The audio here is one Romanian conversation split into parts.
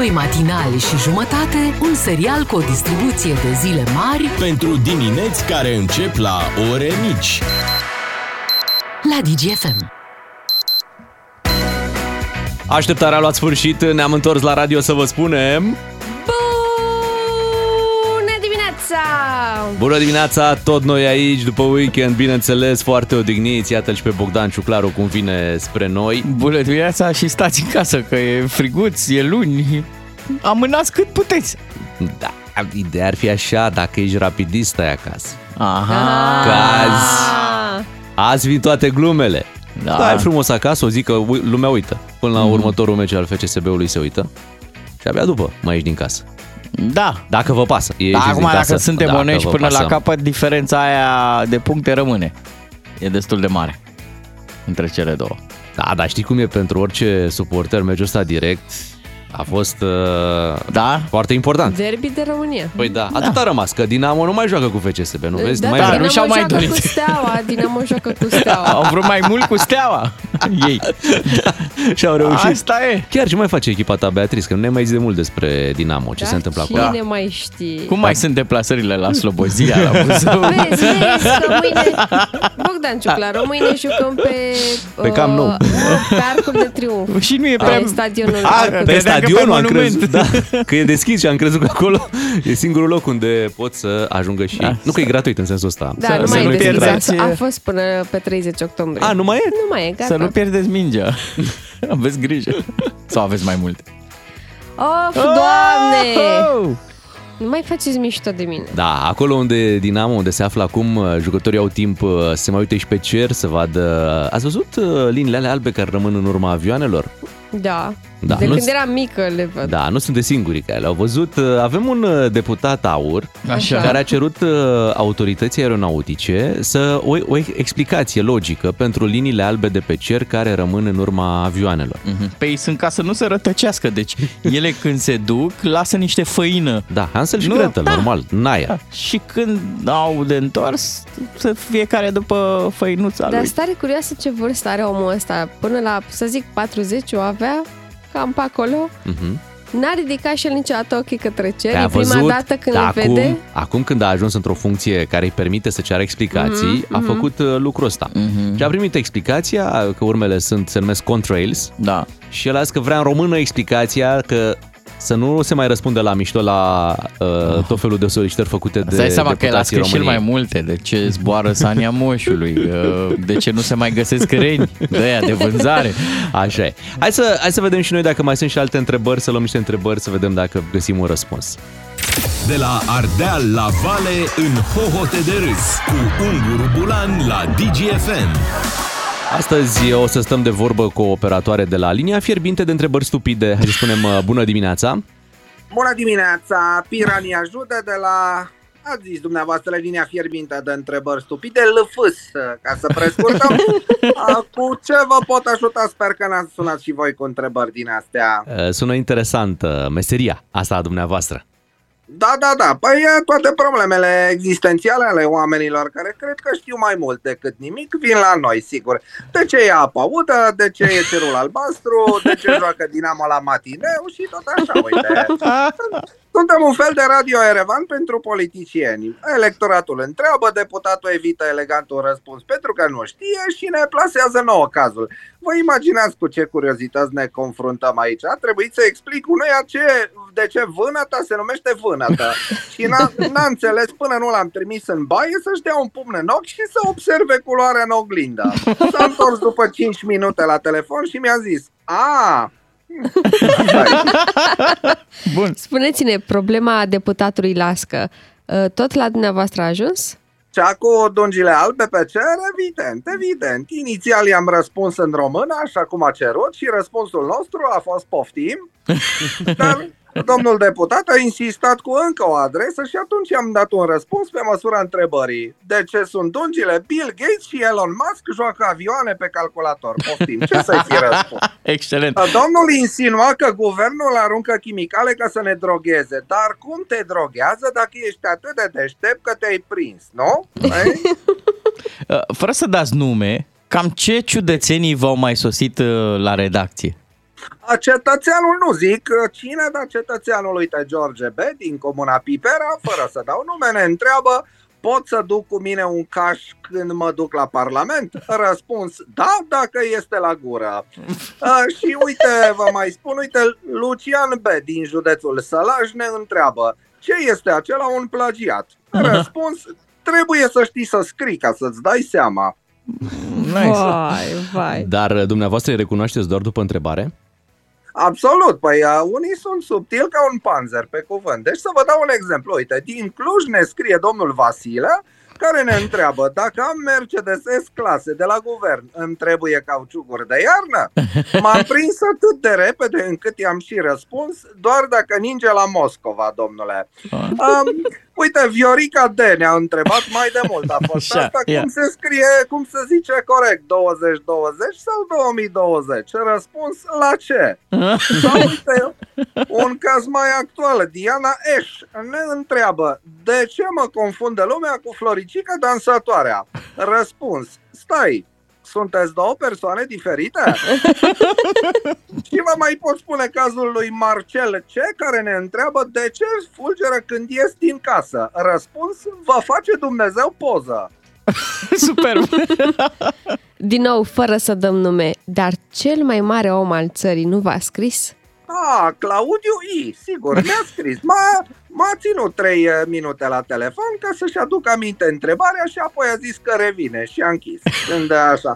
Doi matinali și jumătate, un serial cu o distribuție de zile mari Pentru dimineți care încep la ore mici. la DGFM. Așteptarea a luat sfârșit, ne-am întors la radio să vă spunem Bună dimineața, tot noi aici, după weekend, bineînțeles, foarte odihniți. Iată-l și pe Bogdan Ciuclaru cum vine spre noi. Bună dimineața și stați în casă, că e friguț, e luni. Amânați cât puteți. Da, ideea ar fi așa, dacă ești rapidist, stai acasă. Aha. Că azi, azi vin toate glumele. Da. Stai frumos acasă, o zi că ui- lumea uită. Până la următorul meci al FCSB-ului se uită. Și abia după mai ieși din casă Da. Dacă vă pasă Da, ieșiți acum din casă, dacă suntem dacă onești vă până la pasă. capăt, diferența aia de puncte rămâne. E destul de mare între cele două. Da, dar știi cum e pentru orice suporter meciul ăsta direct a fost uh, Da? foarte important. Derby de România. Păi da, atât a rămas, că Dinamo nu mai joacă cu FCSB, nu vezi? da, nu mai da, vrea. nu și-au mai joacă dorit. cu Steaua, Dinamo joacă cu Steaua. Au vrut mai mult cu steaua ei. Și au reușit. Asta e. Chiar ce mai face echipa ta, Beatrice? Că nu ne mai zi de mult despre Dinamo, ce Da, se întâmplă acolo. Cine mai știe? Cum mai sunt deplasările la Slobozia, la Buzău? Vezi, vezi că mâine... Bogdan Ciuclaru, mâine jucăm pe... Pe Camp Nou. Pe Arcul de Triunf. Și nu e Pe prea... stadionul A, Arcul pe de credeam că pe stadionul am monument. crezut, da, că e deschis și am crezut că acolo e singurul loc unde pot să ajungă și... Da. Nu că e gratuit în sensul ăsta. Da, Să- nu să mai nu e deschis. pierdeți- A fost până pe 30 octombrie. A, nu mai e? Nu mai e, gata. Să nu pierdeți mingea. Aveți grijă. Sau aveți mai multe. Of, doamne! Oh! Nu mai faceți mișto de mine. Da, acolo unde Dinamo, unde se află acum, uh, jucătorii au timp uh, să se mai uite și pe cer, să vadă... Ați văzut uh, liniile alea albe care rămân în urma avioanelor? Da. Da, de nu- când eram mică le văd. Da, nu sunt de singurii care le-au văzut. Uh, Avem un uh, deputat aur Așa. care a cerut uh, autorității aeronautice să o, o explicație logică pentru liniile albe de pe cer care rămân în urma avioanelor. Mhm. Pe ei sunt ca să nu se rătăcească, deci ele când se duc lasă niște făină. Da, Hansel și Nu, Gretel, da. normal, în aer. Da. Și când au de întors, să fiecare după făinuța Dar lui. stare curioasă ce vârstă are omul ăsta. Până la, să zic, 40 o avea, cam pe acolo. Mhm. N-a ridicat și el niciodată ochii către cer. Păi E a prima văzut, dată când dar îl acum, vede. acum când a ajuns într-o funcție care îi permite să ceară explicații, Mhm, a făcut uh, lucrul ăsta. Și a primit explicația că urmele sunt, se numesc contrails Da. și el a zis că vrea în română explicația că să nu se mai răspunde la mișto la uh, tot felul de solicitări făcute de Îți dai seama că el a deputații scris și el mai României. multe. De ce zboară Sania Moșului? uh, De ce nu se mai găsesc reni de aia de vânzare? Așa e. Hai să, hai să vedem și noi dacă mai sunt și alte întrebări, să luăm niște întrebări, să vedem dacă găsim un răspuns. De la Ardeal la Vale în hohote de râs cu Unguru Bulan la DGFM. Astăzi o să stăm de vorbă cu o operatoare de la linia fierbinte de întrebări stupide. Hai să spunem uh, bună dimineața. Bună dimineața, Pirani ajută de la, ați zis dumneavoastră, linia fierbinte de întrebări stupide, LFS, ca să prescurtăm. A, cu ce vă pot ajuta? Sper că n-ați sunat și voi cu întrebări din astea. Uh, Sună interesant uh, meseria asta a dumneavoastră. Da, da, da, păi e, toate problemele existențiale ale oamenilor care cred că știu mai mult decât nimic vin la noi, sigur. De ce e apa udă, de ce e cerul albastru, de ce joacă Dinamo la matineu și tot așa, uite. Suntem un fel de radio Erevan pentru politicieni. Electoratul întreabă, deputatul evită elegant un răspuns pentru că nu știe și ne plasează nouă cazul. Vă imaginați cu ce curiozități ne confruntăm aici? A trebuit să explic unuia ce, de ce vânătă se numește vânătă. Și n-a, n-a înțeles până nu l-am trimis în baie să-și dea un pumn în ochi și să observe culoarea în oglindă. S-a întors după 5 minute la telefon și mi-a zis, a, Bun. Spuneți-ne, problema deputatului Lască, uh, tot la dumneavoastră a ajuns? Cea cu dungile albe pe cer? Evident, evident. Inițial i-am răspuns în română, așa cum a cerut, și răspunsul nostru a fost poftim. Dar domnul deputat a insistat cu încă o adresă și atunci i-am dat un răspuns pe măsura întrebării. De ce sunt dungile? Bill Gates și Elon Musk joacă avioane pe calculator. Poftim, ce să-i fi răspuns? Excelent. Domnul insinua că guvernul aruncă chimicale ca să ne drogheze. Dar cum te droghează dacă ești atât de deștept că te-ai prins, nu? Ei? Uh, Fără să dați nume, cam ce ciudățenii v-au mai sosit uh, la redacție? A, Cetățeanul nu zic cine, dar cetățeanul, uite, George B. din comuna Pipera, fără să dau nume, ne întreabă pot să duc cu mine un caș când mă duc la Parlament? Răspuns, da, dacă este la gură. A, și uite, vă mai spun, uite, Lucian B. din județul Sălaj ne întreabă, ce este acela un plagiat? Răspuns, trebuie să știi să scrii ca să-ți dai seama. Nice. Vai, vai. Dar uh, dumneavoastră îi recunoașteți doar după întrebare? Absolut, păi uh, unii sunt subtil ca un panzer pe cuvânt. Deci să vă dau un exemplu. Uite, din Cluj ne scrie domnul Vasile, care ne întreabă dacă am Mercedes S-clase de la guvern, îmi trebuie cauciucuri de iarnă? M-am prins atât de repede încât i-am și răspuns, doar dacă ninge la Moscova, domnule. Um, uite, Viorica D ne-a întrebat mai de mult. A fost Așa, asta, ia. cum se scrie, cum se zice corect, 2020 sau 2020? Răspuns, la ce? Sau uite, un caz mai actual, Diana Eș ne întreabă de ce mă confundă lumea cu Floricica dansatoarea? Răspuns, stai, sunteți două persoane diferite? Și vă mai pot spune cazul lui Marcel C, care ne întreabă de ce fulgeră când ies din casă. Răspuns, vă face Dumnezeu poză. Super. Din nou, fără să dăm nume, dar cel mai mare om al țării nu v-a scris? Ah, Claudiu I, sigur, mi-a scris. M-a, m-a ținut trei eh, minute la telefon ca să-și aducă aminte întrebarea și apoi a zis că revine și a închis. Când așa.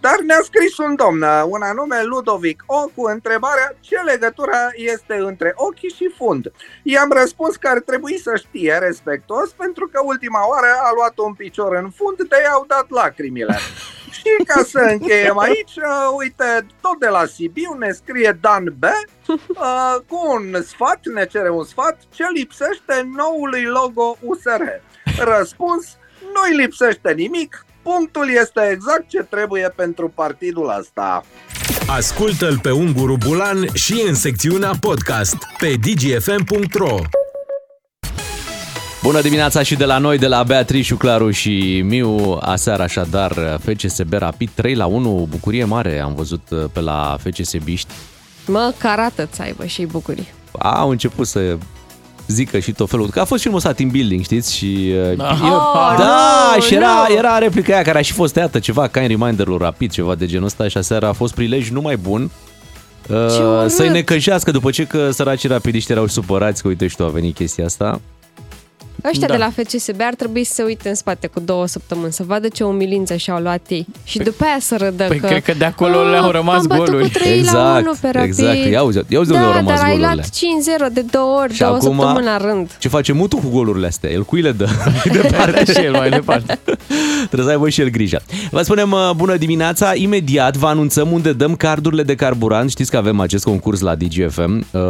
Dar ne-a scris un domn, eh, un anume Ludovic O, cu întrebarea ce legătură este între ochi și fund. I-am răspuns că ar trebui să știe respectos pentru că ultima oară a luat un picior în fund de i-au dat lacrimile. Și ca să încheiem aici, uh, uite, tot de la Sibiu ne scrie Dan B uh, cu un sfat, ne cere un sfat, ce lipsește noului logo USR. Răspuns, nu-i lipsește nimic, punctul este exact ce trebuie pentru partidul ăsta. Ascultă-l pe Unguru Bulan și în secțiunea podcast pe dgfm.ro Bună dimineața și de la noi, de la Beatrice, Claru și Miu. Aseară așadar FCSB Rapid 3 la 1, bucurie mare am văzut uh, pe la FCS Biști. Mă, carată să aibă și bucurii. Au început să zică și tot felul, că a fost filmul ăsta team building, știți? Și, uh, Da. eu- Oh, da, nu, și era, nu. era replica aia care a și fost tăiată, ceva ca în reminder rapid, ceva de genul ăsta și aseară a fost prilej numai bun. uh, urât. să-i necăjească după ce că săracii rapidiști erau supărați că uite și tu a venit chestia asta. Ăștia Da. de la FCSB ar trebui să se uite în spate cu două săptămâni, să vadă ce umilință și-au luat ei. Și după aia să râdă Păi că... cred că de acolo "Ah, le-au rămas am bătut goluri." cu 3 la 1 pe rapid. exact. Ia uzi, ia uzi de unde da, au rămas dar ai golurile. luat 5-0 de două ori, Și două acum, săptămâni la rând. ce face mutul cu golurile astea? El cui le dă? Mai Departe și el mai departe. Trebuie să aibă și el grijă. Vă spunem uh, bună dimineața, imediat vă anunțăm unde dăm cardurile de carburant. Știți că avem acest concurs la DGFM. Uh,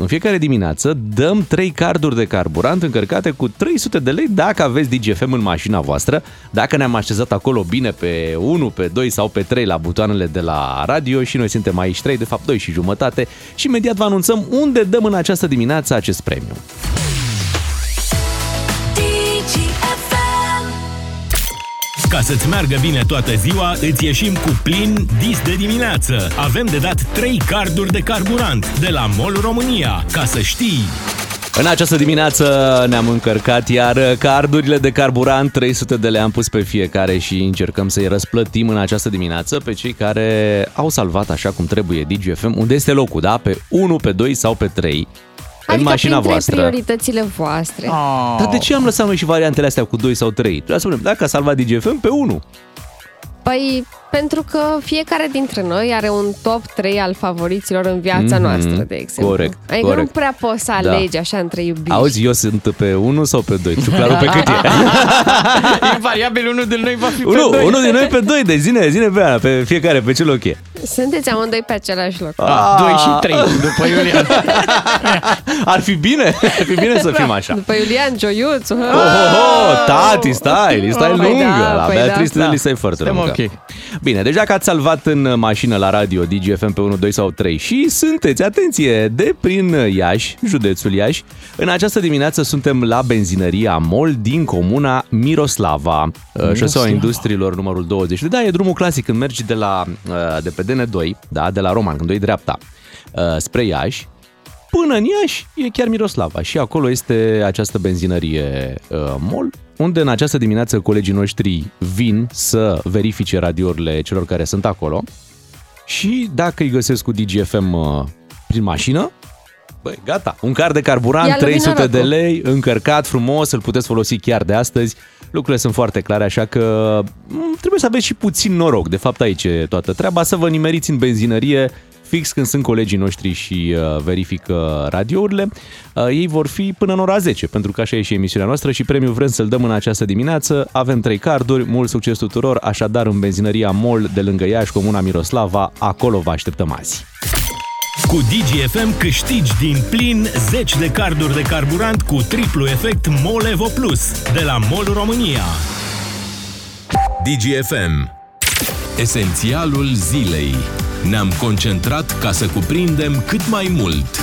În fiecare dimineață dăm 3 carduri de carburant încărcate cu 300 de lei dacă aveți DGFM în mașina voastră. Dacă ne-am așezat acolo bine pe 1, pe 2 sau pe 3 la butoanele de la radio și noi suntem aici 3, de fapt 2 și jumătate și imediat vă anunțăm unde dăm în această dimineață acest premiu. Ca să-ți meargă bine toată ziua, îți ieșim cu plin dis de dimineață. Avem de dat 3 carduri de carburant de la MOL România. Ca să știi... În această dimineață ne-am încărcat iar cardurile de carburant, 300 de le am pus pe fiecare și încercăm să-i răsplătim în această dimineață pe cei care au salvat așa cum trebuie DGFM, unde este locul, da? Pe 1, pe 2 sau pe 3 în Adică mașina printre voastră. prioritățile voastre. Oh. Dar de ce am lăsat noi și variantele astea cu 2 sau 3? Trebuie să spunem, dacă a salvat DGFM, pe 1. Păi, pentru că fiecare dintre noi are un top 3 al favoriților în viața Mhm, noastră, de exemplu. corect, Adică corect. nu prea poți să Da. alegi așa între iubiți. Auzi, eu sunt pe 1 sau pe 2? Ciuclarul pe cât e? Invariabil unul din noi va fi pe Unul, doi. unul din noi pe 2, de zine, zine pe Ana, pe fiecare, pe ce loc e. Sunteți amândoi pe același loc. Ah, 2 și 3 după Iulian. Ar fi bine, ar fi bine să fim așa. După Iulian Gioiuț. Oh, oh, oh, tati, stai, lista e Păi lungă. da, la păi Beatrice da. lista e foarte Suntem lungă. ok. Bine, deci dacă ați salvat în mașină la radio DGFM pe 1, 2 sau 3 și sunteți, atenție, de prin Iași, județul Iași, în această dimineață suntem la benzinăria MOL din comuna Miroslava, Miroslava. șoseaua industriilor numărul 20. Da, e drumul clasic când mergi de la uh, de pe DN2, da, de la Roman, când doi dreapta. uh, spre Iași, până în Iași e chiar Miroslava și acolo este această benzinărie uh, MOL, unde în această dimineață colegii noștri vin să verifice radiourile celor care sunt acolo și dacă îi găsesc cu DGFM uh, prin mașină, Băi, gata. Un car de carburant, Ia-l 300 de norocul. lei, încărcat frumos, îl puteți folosi chiar de astăzi. Lucrurile sunt foarte clare, așa că m, trebuie să aveți și puțin noroc. De fapt, aici e toată treaba, să vă nimeriți în benzinărie fix când sunt colegii noștri și uh, verifică radiourile. Uh, ei vor fi până în ora 10, pentru că așa e și emisiunea noastră și premiul vrem să-l dăm în această dimineață. Avem trei carduri, mult succes tuturor, așadar în benzinăria MOL de lângă Iași, Comuna Miroslava, acolo vă așteptăm azi. Cu DGFM câștigi din plin 10 de carduri de carburant cu triplu efect MOL Evo Plus de la MOL România. DGFM. Esențialul zilei. Ne-am concentrat ca să cuprindem cât mai mult.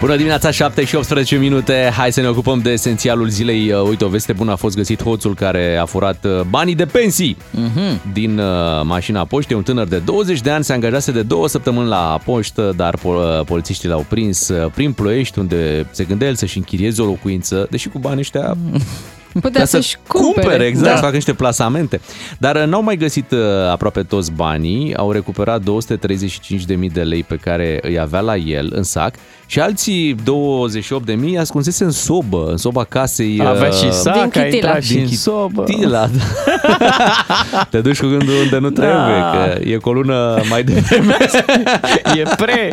Bună dimineața, 7 și 18 minute. Hai să ne ocupăm de esențialul zilei. Uh, Uite, o veste bună a fost găsit hoțul care a furat uh, banii de pensii uh-huh. din uh, mașina poștei. Un tânăr de 20 de ani se angajase de două săptămâni la poștă, dar pol- polițiștii l-au prins uh, prin Ploiești, unde se gândea el să-și închirieze o locuință, deși cu banii ăștia Putea ca să-și cumpere. exact, Da. să facă niște plasamente. Dar uh, n-au mai găsit uh, aproape toți banii, au recuperat 235.000 de lei pe care îi avea la el în sac și alții 28.000 ascunsese în sobă, în soba casei. Avea uh, și sac, Din a chitila. intrat și din în sobă. Tila, da. Te duci cu gândul unde nu trebuie, Da. că e cu o lună mai devreme. E pre.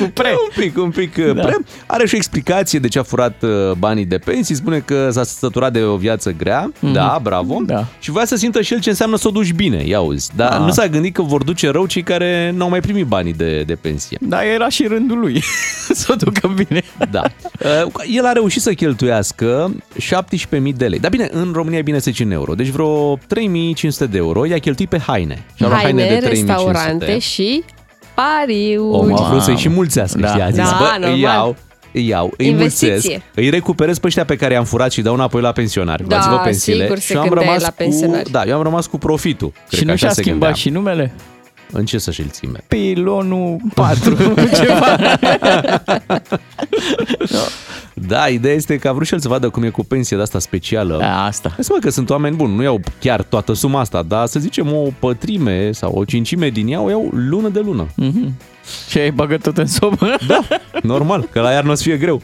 Cu pre. Un pic, un pic da. pre. Are și o explicație de ce a furat uh, banii de pensii. Spune că s-a săturat de o viață grea. Mm-hmm. Da, bravo. Da. Și voia să simtă și el ce înseamnă să o duci bine, ia auzi. Dar Ah. nu s-a gândit că vor duce rău cei care n-au mai primit banii de, de pensie. Dar era și rândul lui să o ducă bine. Da. Uh, El a reușit să cheltuiască 17.000 de lei. Dar bine, în România e bine să zice în euro. Deci vreo 3.500 de euro i-a cheltuit pe haine. Și-a luat Haine, de 3.500. restaurante și pariuri. Omul a vrut să-i Mamă. și mulțească Da. și a zis, Da, bă, îi normal. iau, îi iau, îi Investiție. mulțesc, îi recuperez pe ăștia pe care i-am furat și dau înapoi la pensionari. Da, Luați-vă pensiile. sigur se și am gândea rămas la cu, pensionari. Da, eu am rămas cu profitul. Cred și că nu așa și-a se schimbat gândea. și numele? În ce să și-l țime? Pilonul 4, ceva. Da, ideea este că a vrut și el să vadă cum e cu pensia de asta specială. Da, asta. Hai să mă că sunt oameni buni, nu iau chiar toată suma asta, dar să zicem o pătrime sau o cincime din ea o iau lună de lună. Mhm. Și ai băgat tot în sobă? Da, normal, că la iarnă o să fie greu.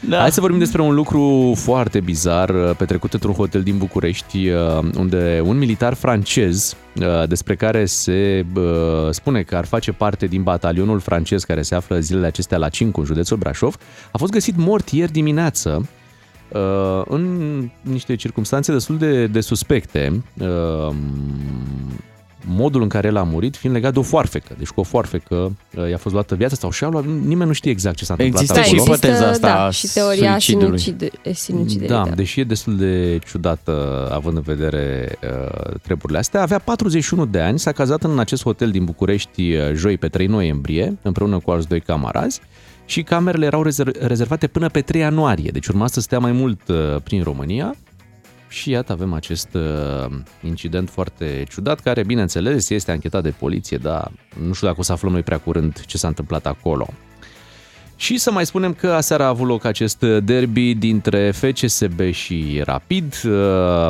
Da. Hai să vorbim despre un lucru foarte bizar uh, petrecut într-un hotel din București, uh, unde un militar francez, uh, despre care se uh, spune că ar face parte din batalionul francez care se află zilele acestea la Cincu, în județul Brașov, a fost găsit mort ieri dimineață uh, în niște circunstanțe destul de, de suspecte. Uh, modul în care el a murit fiind legat de o foarfecă. Deci cu o foarfecă uh, i-a fost luată viața sau și-a luat, nimeni nu știe exact ce s-a întâmplat Există Da, acolo. și există, ipoteza asta da, a și teoria suicidului. sinucide, sinuciderii. Da, Da, deși e destul de ciudată având în vedere uh, treburile astea. Avea 41 de ani, s-a cazat în acest hotel din București uh, joi pe 3 noiembrie, împreună cu alți doi camarazi și camerele erau rezerv- rezervate până pe 3 ianuarie, deci urma să stea mai mult uh, prin România. Și iată, avem acest uh, incident foarte ciudat, care, bineînțeles, este anchetat de poliție, dar nu știu dacă o să aflăm noi prea curând ce s-a întâmplat acolo. Și să mai spunem că aseară a avut loc acest derby dintre FCSB și Rapid. Uh,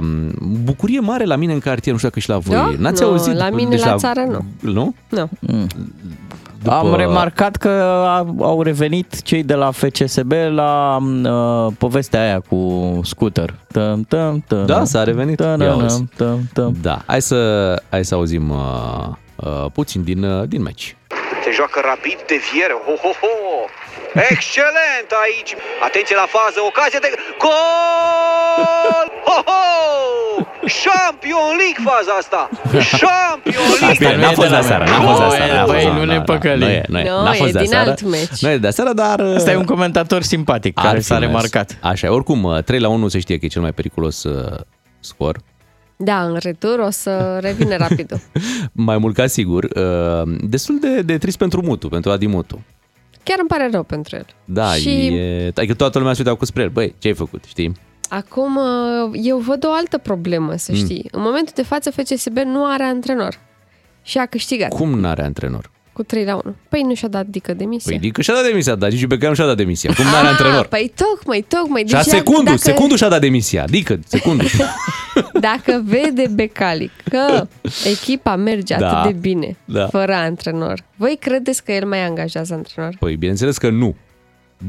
Bucurie mare la mine în cartier, nu știu dacă și la voi. Da? N-ați Nu, auzit? la mine la țară nu. Nu? Nu. După- Am remarcat că a- au revenit cei de la FCSB la uh, povestea aia cu scooter. Tăm, tăm, tăm, Da, s-a revenit. Ia Tăm, auzi. tăm, tăm, tăm. Da, hai să, hai să auzim uh, uh, puțin din, uh, din meci. Se joacă rapid, deviere, ho, ho, ho! Excelent aici! Atenție la fază, ocazie de gol! Ho, ho! Champion League faza asta! Champion League! Bine, n-a fost de aseară, n-a fost de aseară. n-a Băi, fost, nu da, ne da, păcălim. Nu e, nu e, Nu, n-a e fost de din aseară. alt meci. Nu e de aseară, dar... uh, Ăsta e un comentator simpatic care ar s-a fi mers. remarcat. Așa, e. oricum, uh, 3 la 1 se știe că e cel mai periculos uh, scor. Da, în retur o să revine rapidul. Mai mult ca sigur. Uh, destul de, de trist pentru Mutu, pentru Adi Mutu. Chiar îmi pare rău pentru el. Da, Și- e... Adică toată lumea se uitau cu spre el. Băi, ce ai făcut, știi? Acum, uh, eu văd o altă problemă, să Mm. știi. În momentul de față, FCSB nu are antrenor. Și a câștigat. Cum n-are antrenor? Cu 3 la 1. Păi nu și-a dat dică demisia. Păi Dică și-a dat demisia, dar Gigi Becali nu și-a dat demisia. Cum n-are Ah, antrenor? Păi tocmai, tocmai. Și a Deci secundul, dacă, secundul și-a dat demisia. Adică, secundul. Dacă vede Becali că echipa merge Da. atât de bine, Da. fără antrenor, voi credeți că el mai angajează antrenor? Păi, bineînțeles că nu.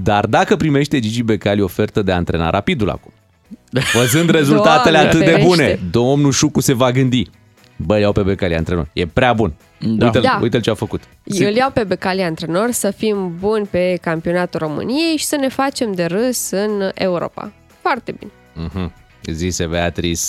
Dar dacă primește Gigi Becali ofertă de a antrena rapidul acum, văzând rezultatele Doamne atât de ferește. bune, domnul Șucu se va gândi. Bă, iau pe Becali antrenor. E prea bun. Da. Uite-l, Da. uite-l ce a făcut. Eu îl iau pe Becali antrenor să fim buni pe campionatul României și să ne facem de râs în Europa. Foarte bine. Mhm. Zise Beatrice.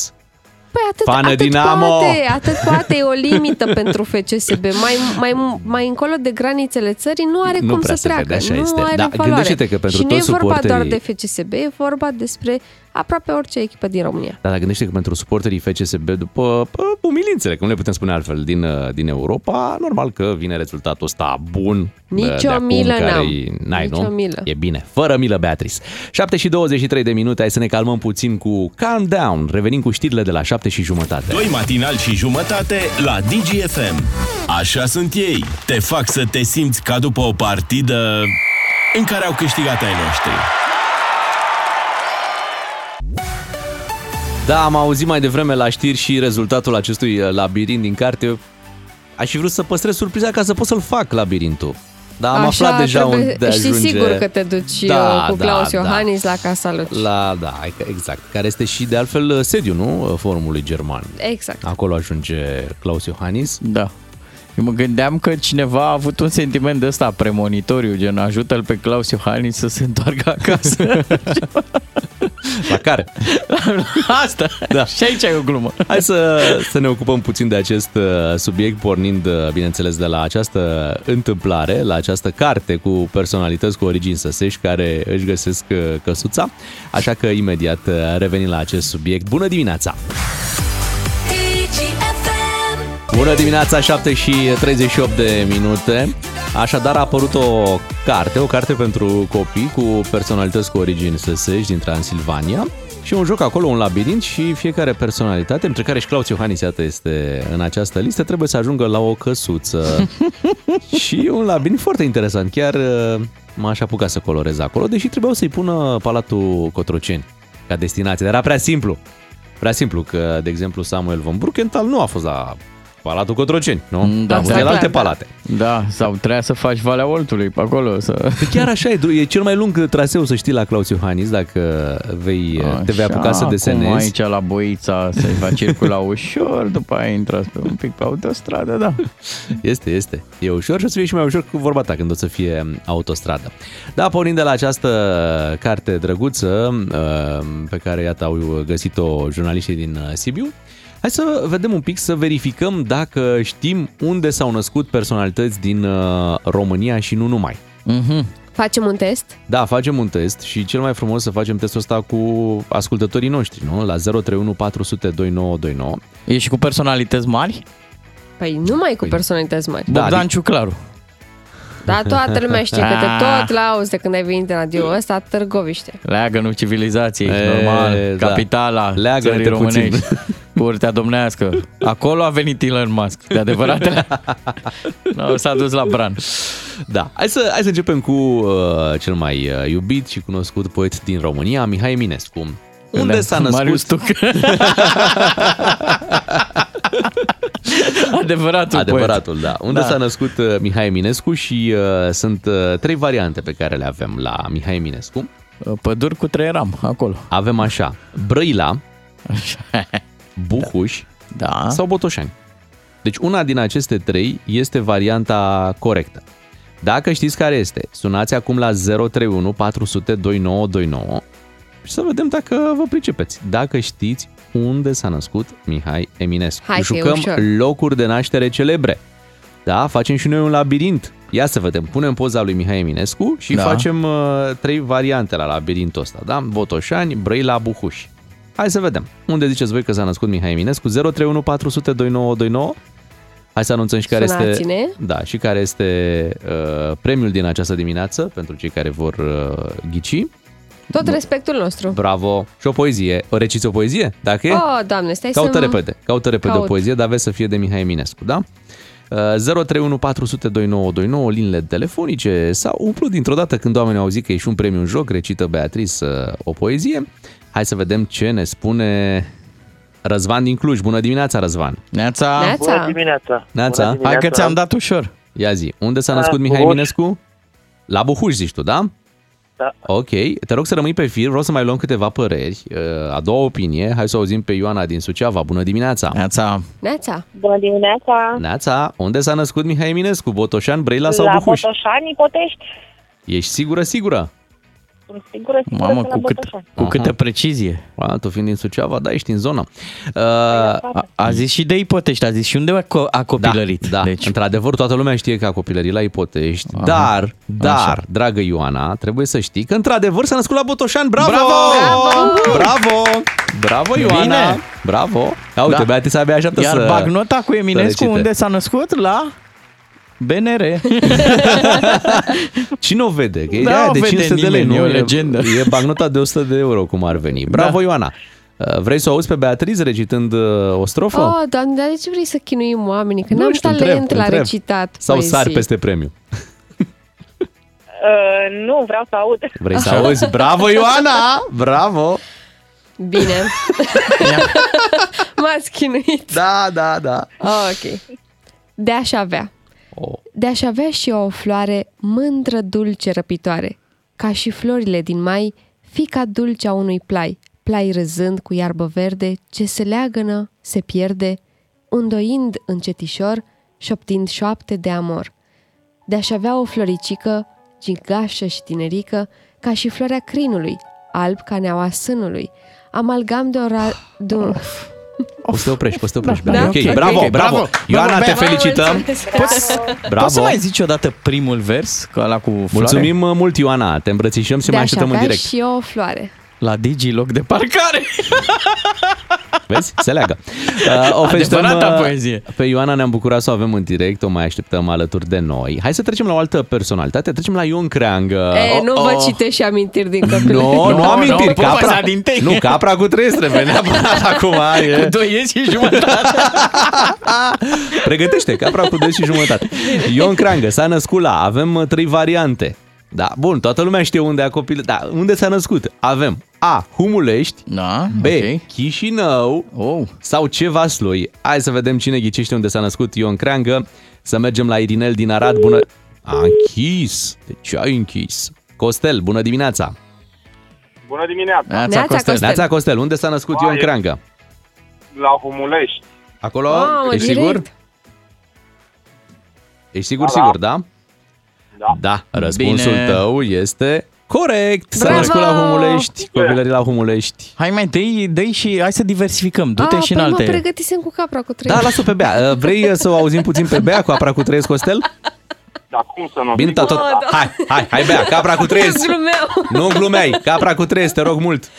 Păi atât, Fană atât Dinamo! poate, atât poate, e o limită pentru FCSB. Mai, mai, mai încolo de granițele țării nu are Nu cum prea să se treacă. vede, așa nu este. are Da, valoare. gândește-te că pentru și nu e toți vorba doar suporterii- de FCSB, e vorba despre aproape orice echipă din România. Dar dacă gândește că pentru suporterii FCSB, după pă, umilințele, că nu le putem spune altfel, din, uh, din Europa, normal că vine rezultatul ăsta bun. Nici uh, de o acum, milă care n-am. N-ai, Nici nu? o milă. E bine. Fără milă, Beatrice. 7 și 23 de minute, hai să ne calmăm puțin cu Calm Down. Revenim cu știrile de la 7 și jumătate. Doi matinal și jumătate la DGFM. Așa sunt ei. Te fac să te simți ca după o partidă în care au câștigat ai noștri. Da, am auzit mai devreme la știri și rezultatul acestui uh, labirint din carte. Aș fi vrut să păstrez surpriza ca să pot să-l fac labirintul. Dar am Așa, aflat deja trebuie, unde Știi ajunge. sigur că te duci Da, da, cu da, Claus da. Iohannis la Casa Luci. La, da, hai că- exact. Care este și de altfel uh, sediu, nu? Forumului german. Exact. Acolo ajunge Claus Iohannis. Da. Eu mă gândeam că cineva a avut un sentiment de ăsta premonitoriu, gen ajută-l pe Claus Iohannis să se întoarcă acasă. La care? Asta. Da. Și aici e o glumă. Hai să, să ne ocupăm puțin de acest uh, subiect, pornind, uh, bineînțeles, de la această întâmplare, la această carte cu personalități cu origini săsești care își găsesc uh, căsuța. Așa că imediat uh, revenim la acest subiect. Bună dimineața! Bună dimineața, 7 și 38 de minute. Așadar a apărut o carte, o carte pentru copii cu personalități cu origini săsești din Transilvania și un joc acolo, un labirint și fiecare personalitate, între care și Claus Iohannis, iată, este în această listă, trebuie să ajungă la o căsuță. și un labirint foarte interesant, chiar uh, m-aș apuca să colorez acolo, deși trebuiau să-i pună Palatul Cotroceni ca destinație, dar era prea simplu. Prea simplu că, de exemplu, Samuel von Bruckenthal nu a fost la Palatul Cotroceni, nu? Da, a fost da, el da, alte da. palate. Da, sau trebuia să faci Valea Oltului pe acolo. Să... Păi Chiar așa e, e cel mai lung traseu, să știi, la Claus Iohannis, dacă vei, te vei apuca să Așa, desenezi. Acum aici la Boița să-i faci circula ușor, după aia intrați pe un pic pe autostradă, da. Este, este. E ușor și o să fie și mai ușor cu vorba ta când o să fie autostradă. Da, pornind de la această carte drăguță uh, pe care, iată, au găsit-o jurnaliștii din uh, Sibiu, hai să vedem un pic, să verificăm dacă știm unde s-au născut personalități din uh, România și nu numai. Mm-hmm. Facem un test? Da, facem un test și cel mai frumos să facem testul ăsta cu ascultătorii noștri, nu? La 031 400 2929. E și cu personalități mari? Păi numai cu personalități mari. Da, Bogdan Ciuclaru. Da, toată lumea știe că te tot lauzi de când ai venit în radio ăsta, Târgoviște. Leagănul civilizației, E, normal, da. capitala Leagă-te țării puțin. românești. Curtea domnească. Acolo a venit Elon Musk. De adevăratele. no, s-a dus la Bran. Da, hai să, hai să începem cu uh, cel mai uh, iubit și cunoscut poet din România, Mihai Eminescu. Unde Da, s-a născut? Marius Tuc. Adevăratul, Adevăratul, da. Unde Da. s-a născut uh, Mihai Eminescu și uh, sunt uh, trei variante pe care le avem la Mihai Eminescu. poet. Păduri cu treieram, acolo. Avem așa, Brăila, Buhuș Da. sau Botoșani. Deci una din aceste trei este varianta corectă. Dacă știți care este, sunați acum la 031 400 2929 și să vedem dacă vă pricepeți. Dacă știți unde s-a născut Mihai Eminescu. Hai că e Jucăm ușor. locuri de naștere celebre. Da, facem și noi un labirint. Ia să vedem, punem poza lui Mihai Eminescu și Da. facem uh, trei variante la labirintul ăsta, da? Botoșani, Brăila, Buhuș. Hai să vedem. Unde ziceți voi că s-a născut Mihai Eminescu? 031 400 2929. Hai să anunțăm și care este, Sunați-ne. da, și care este uh, premiul din această dimineață pentru cei care vor uh, ghici. Tot respectul nostru. Bravo! Și o poezie. O reciți o poezie? Dacă e? Oh, doamne, stai Caută să... repede. Caută repede Caut. o poezie, dar vezi să fie de Mihai Eminescu, da? Uh, 031 400 2929, linile telefonice sau umplut dintr-o dată când oamenii au auzit că e și un premiu în joc, recită Beatrice uh, o poezie. Hai să vedem ce ne spune Răzvan din Cluj. Bună dimineața, Răzvan! Neața, Neața. Bună dimineața! Neața. Bună dimineața. hai că ți-am dat ușor. Ia zi, unde s-a La născut Mihai Buhuș. Eminescu? La Buhuș, zici tu, da? Da. Ok, te rog să rămâi pe fir, vreau să mai luăm câteva păreri. Uh, A doua opinie, hai să o auzim pe Ioana din Suceava. Bună dimineața! Neața, Neața. Bună dimineața! Neața, unde s-a născut Mihai Eminescu? Botoșan, Brăila sau la Buhuș? Botoșani, Potești. Ești sigură, sigură? Sunt sigură, sigură mamă, că la cu, cât, Botoșani. cu câtă precizie. A, tu fiind din Suceava, da, ești în zonă. Uh, A, a zis și de ipotești, a zis și unde a, co- a copilărit. Da, da. Deci... Deci, într-adevăr, toată lumea știe că a copilărit la Ipotești, Aha. dar, dar, Așa. dragă Ioana, trebuie să știi că într-adevăr s-a născut la Botoșan. Bravo! Bravo! Bravo! Bravo, Ioana! Bine! Bravo! Ia uite, Da. Beatrice abia așteaptă iar să... bagnota cu Eminescu recite. unde s-a născut? La BNR. Cine o vede? Că e Da, de, aia o de vede 500 de lei, nimeni, nu? e o legendă. E bagnota de 100 de euro, cum ar veni. Bravo, Da. Ioana! Uh, Vrei să o auzi pe Beatrice recitând uh, o strofă? Oh, doamne, dar de ce vrei să chinuim oamenii? Că Nu n-am știu, talent întreb, la întreb. recitat Sau poezii. sari peste premiu? Uh, nu, vreau să aud. Vrei să auzi? Bravo, Ioana! Bravo! Bine. M-ați chinuit. Da, da, da. Oh, ok. De-aș avea. Oh. De-aș avea și eu o floare mândră, dulce, răpitoare. Ca și florile din mai, fica dulce a unui plai. Plai râzând cu iarbă verde, ce se leagănă, se pierde, îndoind încetișor, șoptind șoapte de amor. De-aș avea o floricică, gigașă și tinerică, ca și floarea crinului, alb ca neaua sânului, amalgam de ora... De un... Poți să te oprești, poți să te oprești. Da, Bea. da, ok, ok, bravo, ok, bravo. bravo. Ioana, Bravo, te Bea. felicităm. Poți, Bravo. poți să mai zici odată primul vers, că ăla cu floare? Mulțumim uh, mult, Ioana. Te îmbrățișăm și mai De-aș așteptăm în avea direct. și eu o floare. La Digi, loc de parcare. Vezi? Se leagă. Uh, o felicităm, Adevărata uh, poezie. Pe Ioana ne-am bucurat să o avem în direct, o mai așteptăm alături de noi. Hai să trecem la o altă personalitate, trecem la Ion Creangă. E, nu vă oh. citesc și amintiri din copilărie. Nu, nu Nu, amintiri, nu, capra. povestea din tei. Nu, capra cu trei trebuie neapărat acum. E. Cu doi ies și jumătate. Pregătește, capra cu doi și jumătate. Ion Creangă s-a născut la, avem uh, trei variante. Da, bun, toată lumea știe unde a copil, da, unde s-a născut. Avem A. Humulești, Da, B. ok. Chișinău Oh. sau ce Vaslui. Hai să vedem cine ghicește unde s-a născut Ion Creangă. Să mergem la Irinel din Arad. Bună... A închis. De ce ai închis? Costel, bună dimineața. Bună dimineața! Neața, Neața, Costel. Costel. Neața Costel, unde s-a născut Ion Hai. Creangă? La Humulești. Acolo? Mamă, Ești direct. sigur? Ești sigur, Da, da. sigur, da? Da. Da, răspunsul Bine. tău este corect. S-a Bravo! născut la Humulești, copilării la Humulești. Hai mai dă-i, dă și hai să diversificăm. Du-te A, și în păi alte. mă pregătisem cu capra cu trei. Da, lasă pe Bea. Vrei să o auzim puțin pe Bea cu apra cu trei Costel? Dar cum să nu? Bine, Sigur. tot. Hai, hai, hai Bea, capra cu trei. Glumeau. Nu glumeai, capra cu trei, te rog mult.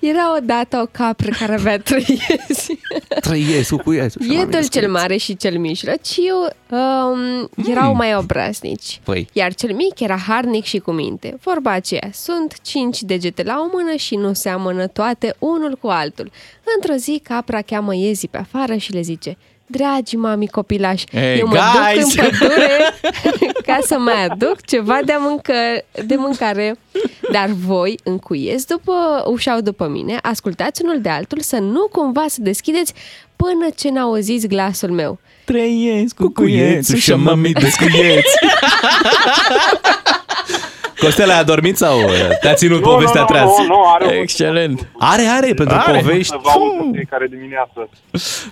Era odată o capră care avea trei iezi. Trăiescu cu ea. Iedul cel mare și cel mijlociu um, erau mai obraznici. Păi. Iar cel mic era harnic și cu minte. Vorba aceea, sunt cinci degete la o mână și nu seamănă toate unul cu altul. Într-o zi, capra cheamă iezii pe afară și le zice Dragi mami copilași, Hey, eu mă guys!" duc în pădure ca să mai aduc ceva de, mâncă, de mâncare. Dar voi încuieți după, ușau după mine, ascultați unul de altul să nu cumva să deschideți până ce n-auziți glasul meu. Trăiesc cu Cuiețul și mămii descuieți. Costel, ai adormit sau te-a ținut Nu, povestea nu, nu, treaz? nu, nu, are o Excelent. Are, are, pentru Are. povești. să vă aud în fiecare dimineață.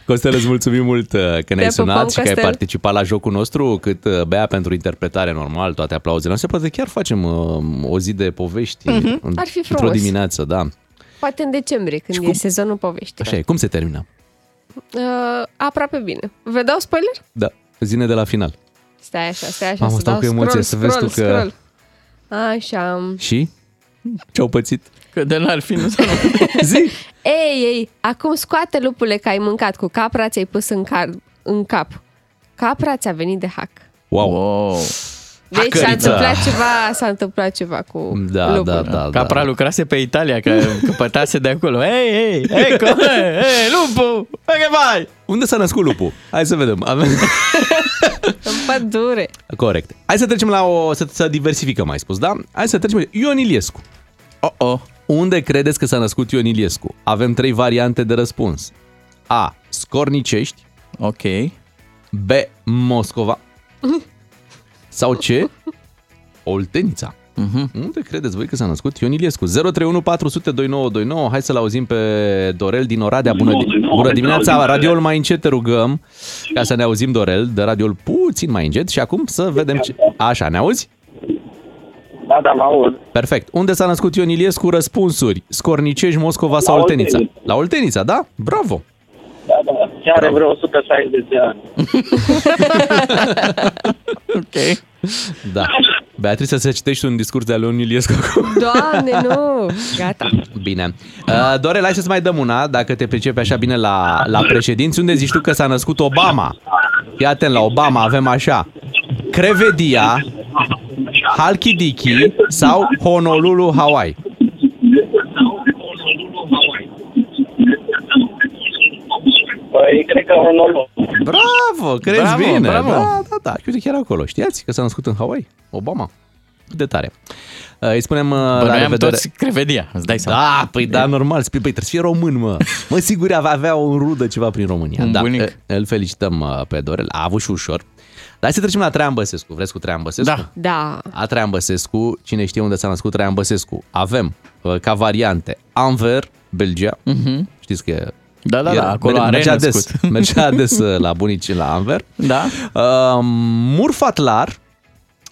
Costel, îți mulțumim mult uh, că ne-ai Te sunat pupăm, și că ai Costel. participat la jocul nostru, cât uh, Bea pentru interpretare normal, toate aplauzele noastre. Poate chiar facem uh, o zi de povești în- Ar fi într-o frumos. dimineață, da. Poate în decembrie, când cum- e sezonul poveștilor. Așa e, cum se termină? Uh, aproape bine. Vă dau spoiler? Da, zine de la final. Stai așa, stai așa, Mamă, să stau dau cu emoție, scroll, să vezi tu scroll, că- scroll. Așa. Și? Ce-au pățit? Că de n-ar fi nu să nu. Zi! Ei, ei, acum scoate lupule că ai mâncat cu capra, ți-ai pus în, car- în cap. Capra ți-a venit de hack. Wow! Wow. Deci s-a Hacărița. întâmplat ceva, s-a întâmplat ceva cu Da, lupul. da, da. Capra lucrase pe Italia, că căpătase de acolo. Hei, hei, ecco, hei, hei, lupu, che vai? Unde s-a născut lupul? Hai să vedem. Avem... În pădure. Corect. Hai să trecem la o... Să, să diversificăm, ai spus, da? Hai să trecem... Ion Iliescu. Oh, oh. Unde credeți că s-a născut Ion Iliescu? Avem trei variante de răspuns. A. Scornicești. Ok. B. Moscova. Sau C. Oltenița. Mhm. Unde credeți voi că s-a născut Ion Iliescu? 031 400 2929. Hai să-l auzim pe Dorel din Oradea. Bună, di- bună dimineața! Radioul mai încet te rugăm ca să ne auzim, Dorel. De radioul puțin mai încet și acum să vedem ce... Așa, ne auzi? Da, da, mă aud. Perfect. Unde s-a născut Ion Iliescu? Răspunsuri. Scornicești, Moscova sau La Oltenița? Oltenița. La Oltenița, da? Bravo! Da, da. Chiar are vreo 160 de ani. Ok. Da. Beatrice, să citești un discurs de al lui Ion Iliescu acum. Doamne, nu! Gata. Bine. Uh, Dorel, hai să-ți mai dăm una, dacă te pricepi așa bine la, la președinți. Unde zici tu că s-a născut Obama? Fii atent, la Obama avem așa. Crevedia, Halkidiki sau Honolulu, Hawaii? Păi, cred că Honolulu. Bravo, crezi Bravo, bine. bravo. Da, da, da. Uite, chiar acolo. Știați că s-a născut în Hawaii? Obama. Cât de tare. Uh, Îi spunem uh, la Bănuiam revedere. toți crevedia, îți dai seama. Da, păi da, normal. Spui, păi trebuie să fie român, mă. Mă, sigur, avea, avea o rudă ceva prin România. Un da, bunic. e- îl felicităm uh, pe Dorel. A avut și ușor. Dar hai să trecem la Traian Băsescu. Vreți cu Traian Băsescu? Da. Da. A Traian Băsescu, cine știe unde s-a născut Traian Băsescu? Avem uh, ca variante Anver, Belgia. Mhm. Știți că e- Da, da, era- da, acolo a mergea des, renăscut. mergea des uh, la bunici la Anver. Da. Uh, Murfatlar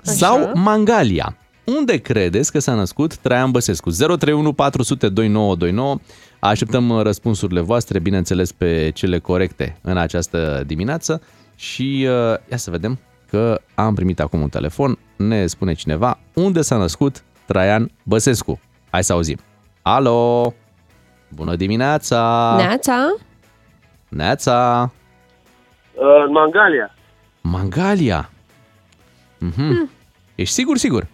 sau Mangalia. Unde credeți că s-a născut Traian Băsescu? 031 400 2929. Așteptăm uh, răspunsurile voastre, bineînțeles pe cele corecte în această dimineață și uh, ia să vedem că am primit acum un telefon. Ne spune cineva unde s-a născut Traian Băsescu. Hai să auzim. Alo! Bună dimineața! Neața? Neața! În Mangalia. Mangalia. Mhm. Ești sigur, sigur?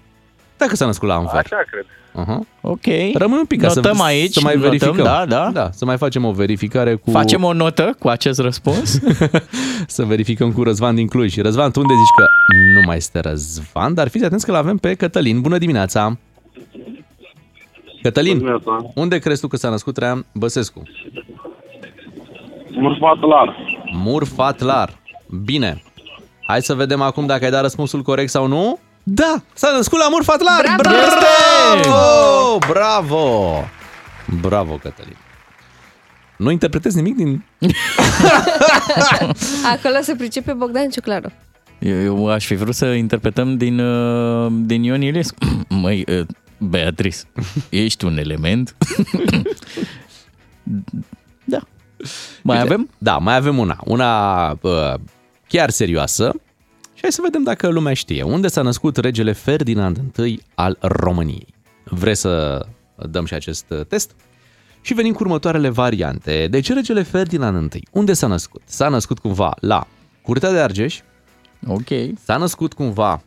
Dacă s-a născut la Anver. Așa cred. Uh-huh. Ok. Rămâi un pic ca Notăm să, aici, să mai notăm, verificăm. da, da. da. Să mai facem o verificare cu... Facem o notă cu acest răspuns. să verificăm cu Răzvan din Cluj. Răzvan, tu unde zici că nu mai este Răzvan, dar fiți atenți că l-avem pe Cătălin. Bună dimineața! Cătălin, unde crezi tu că s-a născut Traian Băsescu? Murfatlar. Murfatlar. Bine. Hai să vedem acum dacă ai dat răspunsul corect sau nu. Da, s-a născut la Murfatlar. Bravo! Bravo! Bravo! Bravo, Cătălin. Nu interpretezi nimic din... Acolo se pricepe Bogdan Ciuclaru. Eu, eu aș fi vrut să interpretăm din, uh, din Ion Iliescu. Măi, uh, Beatrice, ești un element. da. Mai Uite, avem? Da, mai avem una. Una uh, chiar serioasă. Și hai să vedem dacă lumea știe. Unde s-a născut regele Ferdinand I al României? Vreți să dăm și acest uh, test? Și venim cu următoarele variante. Deci regele Ferdinand I, unde s-a născut? S-a născut cumva la Curtea de Argeș, Ok. s-a născut cumva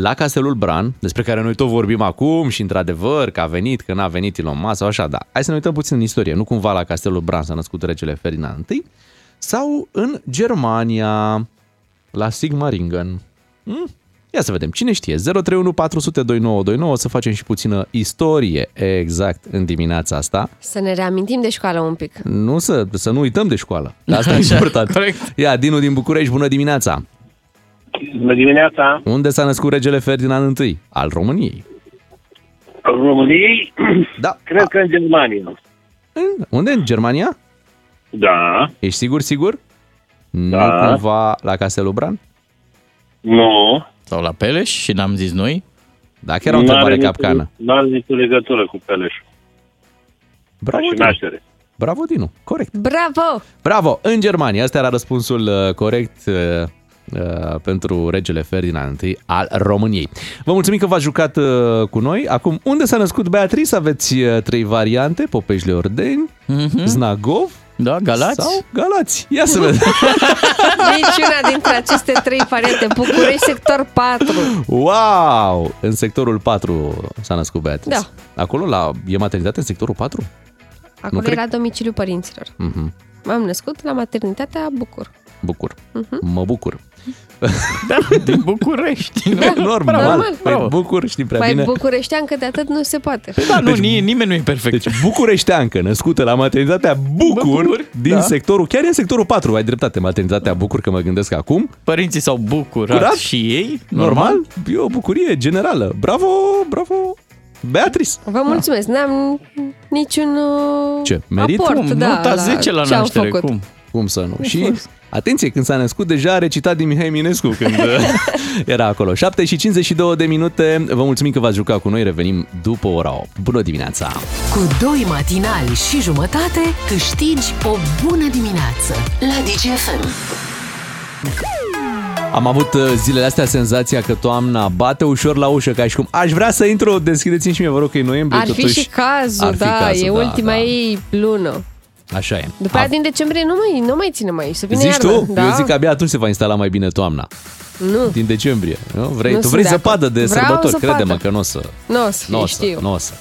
la Castelul Bran, despre care noi tot vorbim acum și într-adevăr că a venit, că n-a venit Elon Musk sau așa, da. Hai să ne uităm puțin în istorie. Nu cumva la Castelul Bran s-a născut regele Ferdinand I sau în Germania, la Sigmaringen. Hmm? Ia să vedem. Cine știe? 031 400 2929 să facem și puțină istorie exact în dimineața asta. Să ne reamintim de școală un pic. Nu să, să nu uităm de școală. Asta e Așa, important. corect. Ia, Dinu din București, bună dimineața! Bună dimineața. Unde s-a născut regele Ferdinand I al României? României, Da. cred că în Germania. În, unde? În Germania? Da. Ești sigur, sigur? Nu Da. cumva la Castelul Bran? Nu. Sau la Peleș și n-am zis noi? Da, chiar o întrebare capcană. Nu are nicio legătură cu Peleșul. Bravo, și Dinu. naștere. Bravo, Dinu. Corect. Bravo! Bravo! În Germania. Asta era răspunsul uh, corect uh, uh, pentru regele Ferdinand I al României. Vă mulțumim că v-ați jucat uh, cu noi. Acum, unde s-a născut Beatrice? Aveți uh, trei variante. Popeșle Ordeni, Mhm. Znagov Da, Galați? Sau Galați. Ia să vedem. Niciuna dintre aceste trei variante. București, sector 4. Wow! În sectorul 4 s-a născut Beatrice. Da. Acolo la, e maternitate în sectorul 4? Acolo cred- era domiciliul părinților. Mhm. M-am născut la maternitatea Bucur. Bucur. Mhm. Mă bucur. Da, din București. nu? Normal. normal. Păi Bravo. bucur, știi prea Mai bine. bucureștean că de atât nu se poate. Da, nu, ni- nimeni nu e perfect. Deci bucureșteancă, născută la maternitatea Bucur, Bucur, din da. sectorul, chiar e în sectorul 4, ai dreptate, maternitatea Bucur, că mă gândesc acum. Părinții s-au bucurat Curat? și ei, Normal, e o bucurie generală. Bravo, bravo, Beatrice. Vă mulțumesc, n-am niciun uh, Ce, merit? aport, Cum? da, Nota 10 la ce am naștere, făcut. cum? Cum să nu? Și atenție, când s-a născut, deja a recitat din Mihai Eminescu când uh, era acolo. 7 și 52 de minute. Vă mulțumim că v-ați jucat cu noi. Revenim după ora 8. Bună dimineața! Cu doi matinali și jumătate câștigi o bună dimineață la DGFM. Am avut uh, zilele astea senzația că toamna bate ușor la ușă, ca și cum aș vrea să intru, deschideți-mi și mie, vă rog că e noiembrie Ar fi totuși. și cazul, Ar fi da, cazul, e da, ultima da. ei lună. Așa e. După aia din decembrie nu mai, nu mai ține mai, să vină Zici iarna. tu? Da? Eu zic că abia atunci se va instala mai bine toamna. Nu, Din decembrie. Nu? Vrei, Nu tu sunt vrei de zăpadă acord. de Vreau sărbători, zăpadă. crede-mă că nu o să. nu o să fie, Nu o să, știu. nu o să.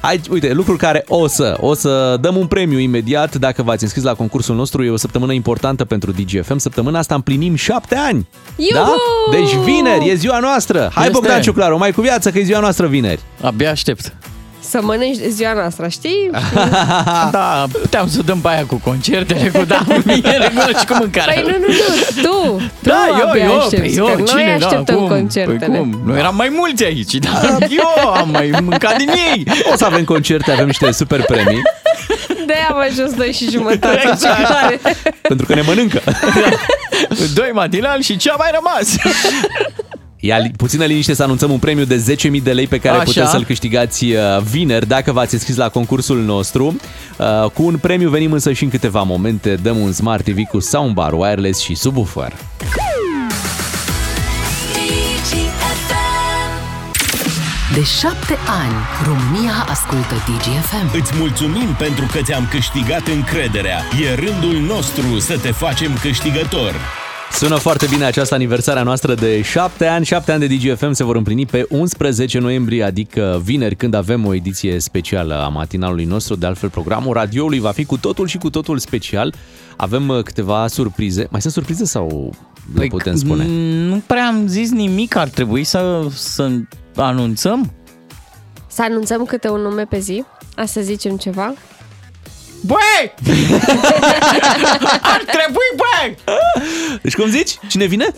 Aici, uite, lucruri care o să, o să dăm un premiu imediat dacă v-ați înscris la concursul nostru. E o săptămână importantă pentru DGFM. Săptămâna asta împlinim șapte ani. Iuhu! Da? Deci vineri e ziua noastră. Hai Este. Bogdan Ciuclaru, mai cu viață că e ziua noastră vineri. Abia aștept. Să mănânci de ziua noastră, știi? Da, puteam să dăm pe aia cu concertele, cu da, mie regulă și cu mâncarea. Păi nu, nu, nu, tu, tu Da, eu, abia eu, aștepți, pe eu, că noi cine, așteptăm da, cum? concertele. Păi cum? Noi eram mai mulți aici, da, eu am mai mâncat din ei. O să avem concerte, avem niște super premii, De-aia am ajuns doi și jumătate, ce care. pentru că ne mănâncă. Doi matinal și ce a mai rămas? Ia li- puțină liniște să anunțăm un premiu de 10.000 de lei pe care Așa. puteți să-l câștigați uh, vineri dacă v-ați înscris la concursul nostru. Uh, Cu un premiu venim însă și în câteva momente. Dăm un Smart TV cu soundbar, wireless și subwoofer. De șapte ani, România ascultă DGFM. Îți mulțumim pentru că ți-am câștigat încrederea. E rândul nostru să te facem câștigător. Sună foarte bine această aniversare a noastră de 7 ani. 7 ani de DGFM se vor împlini pe 11 noiembrie, adică vineri, când avem o ediție specială a matinalului nostru. De altfel, programul radioului va fi cu totul și cu totul special. Avem uh, câteva surprize. Mai sunt surprize sau le putem spune? Păi, n- Nu prea am zis nimic, ar trebui să, să anunțăm? Să anunțăm câte un nume pe zi? A să zicem ceva? Băi! ar trebui, băi! Deci cum zici? Cine vine?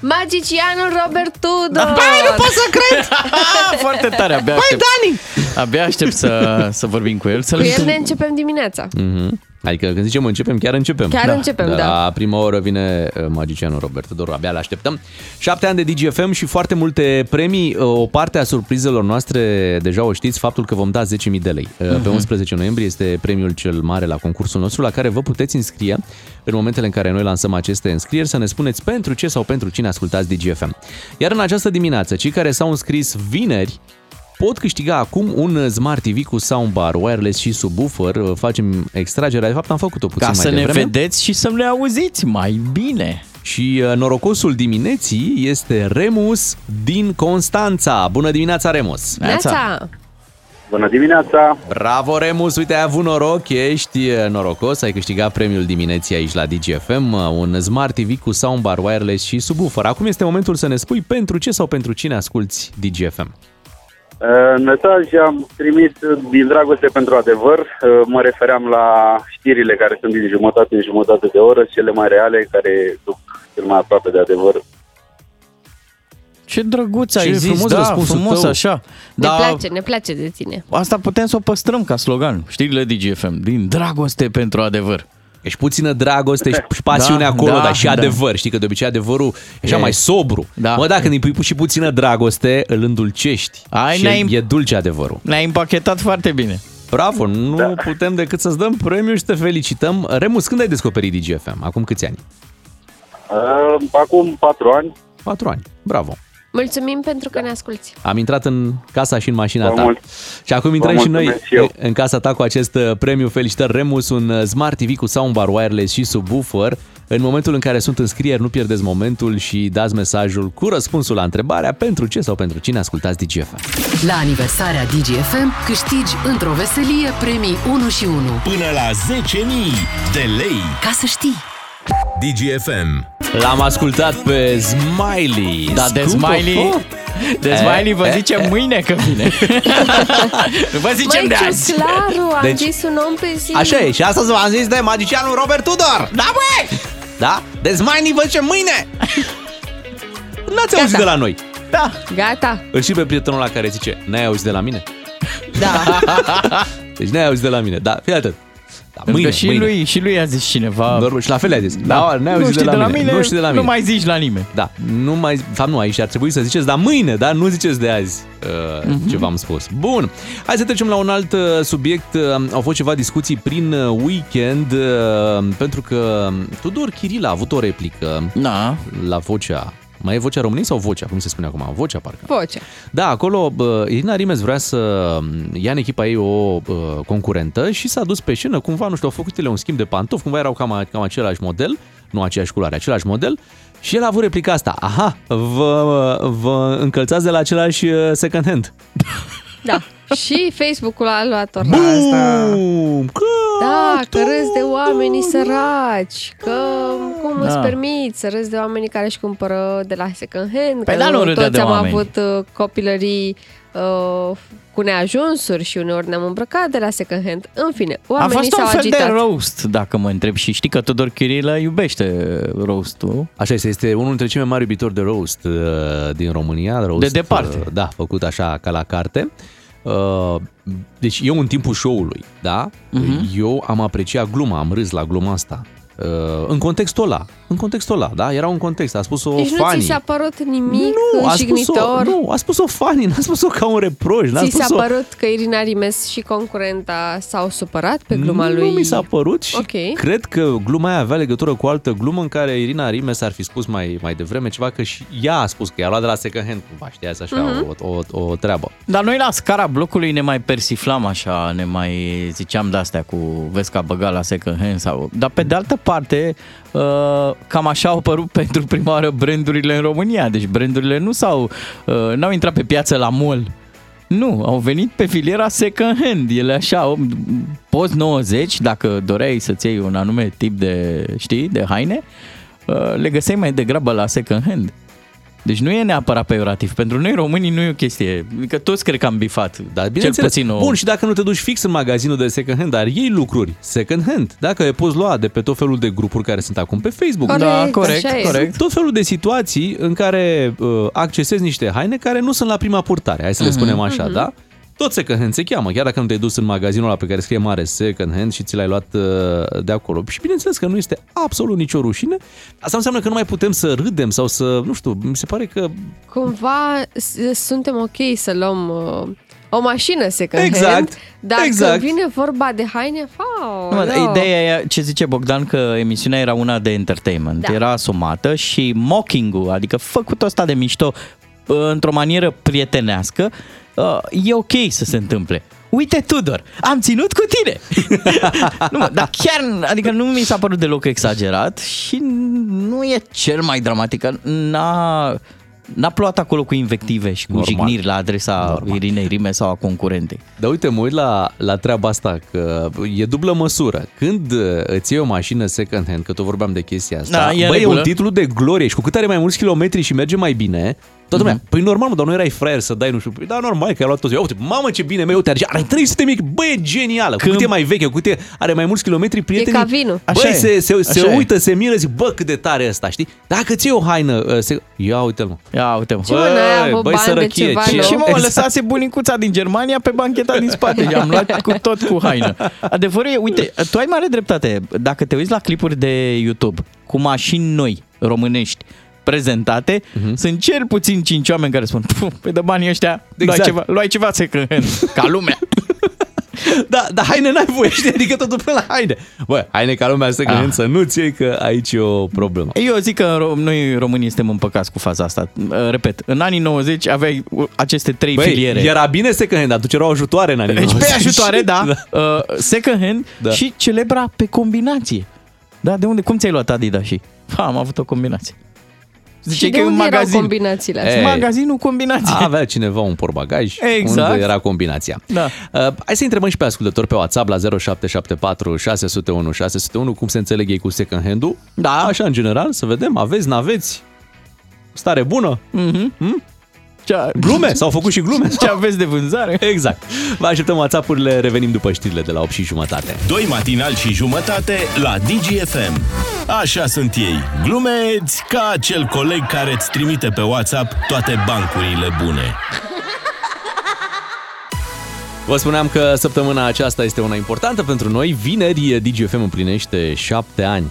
Magicianul Robert Tudor! Băi, nu pot să cred! Foarte tare, abia aștept. Dani! Abia aștept să, să vorbim cu el. Să Cu el ne începem dimineața. Mhm. Adică când zicem începem, chiar începem. Chiar începem, da. La prima oră vine uh, magicianul Robert Tudor, abia l-așteptăm. Șapte ani de DGFM și foarte multe premii. Uh, O parte a surprizelor noastre, deja o știți, faptul că vom da 10.000 de lei. Uh, Mhm. Pe 11 noiembrie este premiul cel mare la concursul nostru, la care vă puteți înscrie în momentele în care noi lansăm aceste înscrieri, să ne spuneți pentru ce sau pentru cine ascultați DGFM. Iar în această dimineață, cei care s-au înscris vineri, pot câștiga acum un Smart TV cu soundbar, wireless și subwoofer. Facem extragerea, de fapt am făcut-o puțin Ca mai să ne devreme. vedeți și să ne auziți mai bine. Și uh, norocosul dimineții este Remus din Constanța. Bună dimineața, Remus! Neața! Bună dimineața! Bravo, Remus! Uite, ai avut noroc, ești uh, norocos, ai câștigat premiul dimineții aici la DGFM, uh, un Smart TV cu soundbar, wireless și subwoofer. Acum este momentul să ne spui pentru ce sau pentru cine asculti DGFM. În mesaj am trimis din dragoste pentru adevăr. Uh, Mă refeream la știrile care sunt din jumătate în jumătate de oră, cele mai reale, care duc cel mai aproape de adevăr. Ce drăguț ai Ce zis, frumos da, răspunsul frumos tău. așa. Ne Da, place, ne place de tine. asta putem să o păstrăm ca slogan, știrile DGFM, din dragoste pentru adevăr. Ești puțină dragoste și și pasiune Da, acolo, da, dar și da. adevăr. Știi că de obicei adevărul e așa E. mai sobru. Da. Mă, dacă îi pui și puțină dragoste, îl îndulcești. Ai, și ne-ai- e dulce adevărul. Ne-ai împachetat foarte bine. Bravo, nu da. putem decât să-ți dăm premiu și te felicităm. Remus, când ai descoperit DGFM? Acum câți ani? Uh, Acum patru ani, 4 ani. Bravo. Mulțumim pentru că ne asculti. Am intrat în casa și în mașina Vă ta. mult- Și acum vă intrăm și noi mulțumesc și eu. în casa ta cu acest uh, premiu. Felicitări, Remus, un uh, Smart TV cu soundbar wireless și subwoofer. În momentul în care sunt înscrieri, nu pierdeți momentul și dați mesajul cu răspunsul la întrebarea pentru ce sau pentru cine ascultați DGF. La aniversarea DGFM câștigi într-o veselie premii 1 și 1. Până la 10.000 de lei. Ca să știi! DGFM. L-am ascultat pe Smiley. Da, de Scumpă Smiley, fo- de E, Smiley vă e, zice e. mâine că vine. nu vă zicem Măi, de ce azi. claru, am Deci- zis un om pe zi. Așa e, și astăzi v-am zis de magicianul Robert Tudor. Da, băi! Da? De Smiley vă zice mâine! N-ați auzit de la noi. Da. Gata, Îl și pe prietenul ăla care zice, n-ai auzit de la mine? da. Deci n-ai auzit de la mine. Da, fii atât. Da, Pentru mâine, că și mâine. lui, și lui a zis cineva. Normal, și la fel a zis. Da, n-ai auzit nu știi de la, mine. Nu știi de la mine. Nu mai zici la nimeni. Da, nu mai, de fapt nu aici, ar trebui să ziceți, dar mâine, da, nu ziceți de azi uh, Mhm. ce v-am spus. Bun, hai să trecem la un alt uh, subiect. Uh, au fost ceva discuții prin uh, weekend, uh, pentru că Tudor Chiril a avut o replică Da. la vocea mai e vocea României sau vocea? Cum se spune acum? Vocea, parcă. Vocea. Da, acolo bă, Irina Rimes vrea să ia în echipa ei o bă, concurentă și s-a dus pe scenă, cumva, nu știu, au făcut ele un schimb de pantofi, cumva erau cam, cam același model, nu aceeași culoare, același model, și el a avut replica asta. Aha, vă, vă încălțați de la același uh, second hand. Da. Și Facebook-ul a luat ora asta. Bum! Că Da, tu- că râzi de oamenii săraci, că cum Da. îți permiți să râzi de oamenii care își cumpără de la second hand, Păi că da, nu nu râde toți de am oameni. avut uh, copilării uh, cu neajunsuri și uneori ne-am îmbrăcat de la second hand. În fine, A oamenii fost s-au un fel agitat. de roast, dacă mă întreb. Și știi că Tudor Chirilă iubește roast-ul. Așa este, este unul dintre cei mai mari iubitori de roast uh, din România. Roast, De departe. uh, Da, făcut așa ca la carte. Uh, Deci eu în timpul show-ului, da, Mhm. eu am apreciat gluma, am râs la gluma asta. Uh, În contextul ăla, în contextul ăla, da, era un context, a spus-o Deci nu Fanny. ți s-a părut nimic nu, a spus-o, jignitor? nu, a spus-o Fanny, n-a spus-o ca un reproș, n-a Ți s-a spus-o... părut că Irina Rimes și concurenta s-au supărat pe gluma nu, lui? Nu mi s-a părut și Ok. cred că gluma aia avea legătură cu o altă glumă în care Irina Rimes ar fi spus mai, mai devreme ceva că și ea a spus că i-a luat de la second hand cumva, știi, asta așa Mhm. o, o, o, treabă. Dar noi la scara blocului ne mai persiflam așa, ne mai ziceam de-astea cu vezi că a băgat la second hand sau... Dar pe de altă parte, uh, cam așa au apărut pentru prima oară brandurile în România. Deci brandurile nu s-au, uh, n-au intrat pe piață la mall. Nu, au venit pe filiera second hand. Ele așa, post 90, dacă doreai să-ți iei un anume tip de, știi, de haine, uh, le găseai mai degrabă la second hand. Deci nu e neapărat peiorativ. Pentru noi românii nu e o chestie. Adică toți cred că am bifat. Dar Cel bineînțeles, puțin o... bun, și dacă nu te duci fix în magazinul de second hand, dar iei lucruri second hand, dacă le poți lua de pe tot felul de grupuri care sunt acum pe Facebook. Corect, Da, corect, așa e. corect. Tot felul de situații în care uh, accesezi niște haine care nu sunt la prima purtare, hai să le spunem așa, da? Tot second hand se cheamă, chiar dacă nu te-ai dus în magazinul ăla pe care scrie mare second hand și ți l-ai luat uh, de acolo. Și bineînțeles că nu este absolut nicio rușine. Asta înseamnă că nu mai putem să râdem sau să, nu știu, mi se pare că Cumva s- suntem ok să luăm uh, o mașină second Exact, hand, dar exact. când vine vorba de haine, Nu, fa, mă, Ideea e, ce zice Bogdan, că emisiunea era una de entertainment, Da. era asumată și mocking-ul, adică făcut ăsta de mișto uh, într-o manieră prietenească, uh, e ok să se întâmple. Uite, Tudor, am ținut cu tine! nu, mă, dar chiar, adică nu mi s-a părut deloc exagerat și nu e cel mai dramatic. că N-a, n-a plouat acolo cu invective și cu Normal. jigniri la adresa Normal. Irinei Rime sau a concurentei. Dar uite, mă uit la, la treaba asta, că e dublă măsură. Când uh, îți iei o mașină second hand, că tot vorbeam de chestia asta, Da, e în bă, e regulă. un titlu de glorie și cu cât are mai mulți kilometri și merge mai bine, toată lumea, păi normal, mă, dar nu erai fraier să dai, nu știu, păi, da, normal, că ai luat toți. Ia Uite, mamă, ce bine, meu, uite, are 300 mii, bă, e genială. Cu Când- cât e mai veche, cu cât e, are mai mulți kilometri, prietenii, ca vinul. Așa băi, e, se, se, se așa e. uită, se miră, zic, bă, cât de tare e ăsta, știi? Dacă ți iei o haină, uh, se... ia uite-l, mă. Ia uite mă. Ce mă, n-ai avut băi, bani de sărăchie, ceva, ce- nu? Și mă, Exact. lăsase bunicuța din Germania pe bancheta din spate și am luat cu tot cu haină. Adevărul e, uite, tu ai mare dreptate. Dacă te uiți la clipuri de YouTube cu mașini noi, românești, prezentate, Mhm. uh-huh. sunt cel puțin cinci oameni care spun, "Puh, pe de banii ăștia, exact. Exact. luai, ceva, luai ceva second hand, ca lumea. Da, da, haine n-ai voie, știi? Adică totul pe la haine. Bă, haine ca lumea să Ah. să nu-ți iei că aici e o problemă. Eu zic că ro- noi românii suntem împăcați cu faza asta. Uh, Repet, în anii 90 aveai uh, aceste trei Băi, filiere. era bine second hand, atunci erau ajutoare în anii Deci pe 90. ajutoare, da, uh, second hand Da. și celebra pe combinație. Da, de unde? Cum ți-ai luat Adidas și? Ha, am avut o combinație. Zice și că de e un unde erau magazin. combinațiile E, astea? Magazinul combinație. Avea cineva un porbagaj Exact. unde era combinația. Da. Uh, hai să întrebăm și pe ascultători pe WhatsApp la 0774 601 601 cum se înțeleg ei cu second hand-ul. Da. Așa în general, să vedem, aveți, n-aveți? Stare bună? Mhm. Hmm? Ce, Glume? S-au făcut și glume? ce aveți de vânzare? Exact. Vă așteptăm WhatsApp-urile, revenim după știrile de la 8 și jumătate. Doi matinali și jumătate la DGFM. Așa sunt ei, glumeți ca acel coleg care îți trimite pe WhatsApp toate bancurile bune. Vă spuneam că săptămâna aceasta este una importantă pentru noi. Vineri DGFM împlinește 7 ani.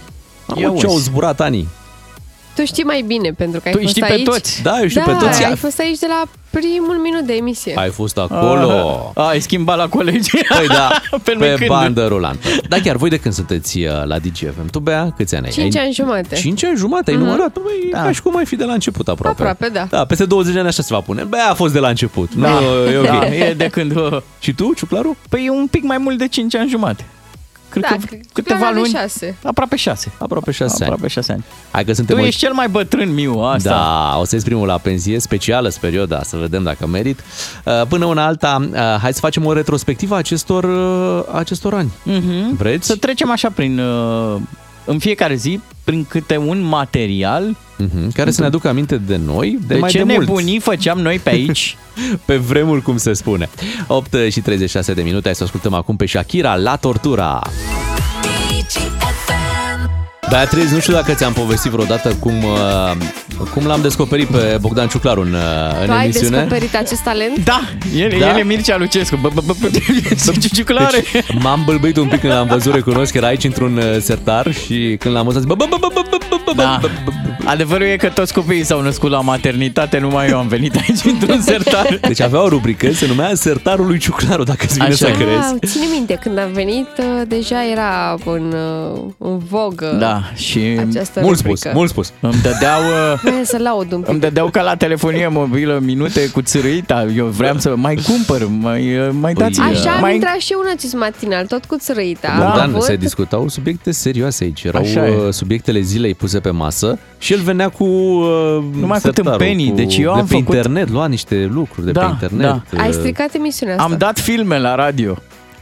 Ia Am ce au uzi. zburat anii. Tu știi mai bine, pentru că ai Tu îi fost știi pe aici. toți. Da, eu știu da, pe toți. ai fost aici de la primul minut de emisie. Ai fost acolo. Ah, ai schimbat la colegi. Păi da, pe, pe când. bandă rulantă. Da, chiar voi de când sunteți uh, la DGFM? Tu, Bea, câți ani ai? 5 ai... ani jumate. 5 ani jumate, ai numărat? Băi, Da. ca și cum ai fi de la început aproape. Aproape, da. Da, peste 20 de ani așa se va pune. Bea a fost de la început. Nu, e ok. Da, e de când... uh, Și tu, Ciuclaru? Păi e un pic mai mult de 5 ani jumate. Cred Da, că că- câteva clar are luni. șase. Aproape 6. Aproape 6 ani. Aproape 6 ani. Hai că Tu suntem în- ești cel mai bătrân, Miu, asta. Da, o să ies primul la pensie specială, sper eu, da, să vedem dacă merit. Uh, Până una alta, uh, hai să facem o retrospectivă a acestor, uh, acestor ani. Mhm. Vreți? Să trecem așa prin... uh, În fiecare zi, prin câte un material Mhm, Care să ne aducă aminte de noi, de, de, mai ce de mult. nebunii făceam noi pe aici. Pe vremuri, cum se spune. 8 și 36 de minute, hai să ascultăm acum pe Shakira la tortura. Beatriz, nu știu dacă ți-am povestit vreodată cum, uh, cum l-am descoperit pe Bogdan Ciuclaru în, uh, în Tu ai emisiune. descoperit acest talent? Da, el, Da? el e Mircea Lucescu. Bă, bă, bă, bă, Ciuclare. Deci, m-am bâlbâit un pic când l-am văzut, recunosc că era aici într-un uh, sertar și când l-am văzut, bă, bă, bă, bă, bă, bă, bă, bă, Da. bă, bă, bă. Adevărul e că toți copiii s-au născut la maternitate, numai eu am venit aici într-un sertar. Deci avea o rubrică, se numea Sertarul lui Ciuclaru, dacă îți vine Așa să e. crezi. Ah, ține minte, când am venit, uh, deja era în, uh, în vogă Da, și această Mult spus, rubrică. mult spus. îmi dădeau... uh, Vreau să laud un pic. Îmi dădeau ca la telefonie mobilă minute cu țărâita. Eu vreau să mai cumpăr, mai, uh, mai Păi, dați... Așa am mai... intrat și eu în acest matinal, tot cu țărăita. Da, Am Bogdan, avut- se discutau subiecte serioase aici. Erau Așa e. uh, subiectele zilei puse pe masă și el venea cu uh, Numai cu sertarul, tâmpenii. Deci eu de am pe făcut- internet, lua niște lucruri de Da, pe internet. da. Ai uh, stricat emisiunea asta. Am dat filme la radio.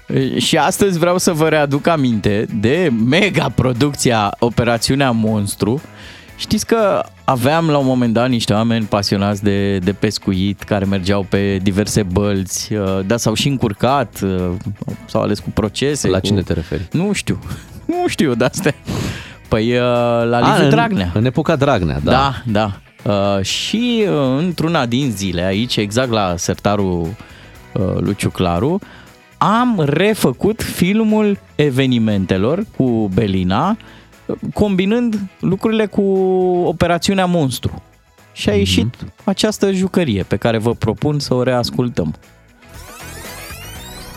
E, Și astăzi vreau să vă readuc aminte de mega producția Operațiunea Monstru. Știți că aveam la un moment dat niște oameni pasionați de, de pescuit care mergeau pe diverse bălți, uh, dar s-au și încurcat, uh, s-au ales cu procese. La cu... cine te referi? Nu știu. Nu știu de astea. Păi uh, la A, Liviu în, Dragnea. În epoca Dragnea, da. Da, da. Uh, și uh, într-una din zile, aici, exact la sertarul uh, lui Ciuclaru, am refăcut filmul evenimentelor cu Belina, uh, combinând lucrurile cu operațiunea Monstru. Și a ieșit această jucărie pe care vă propun să o reascultăm.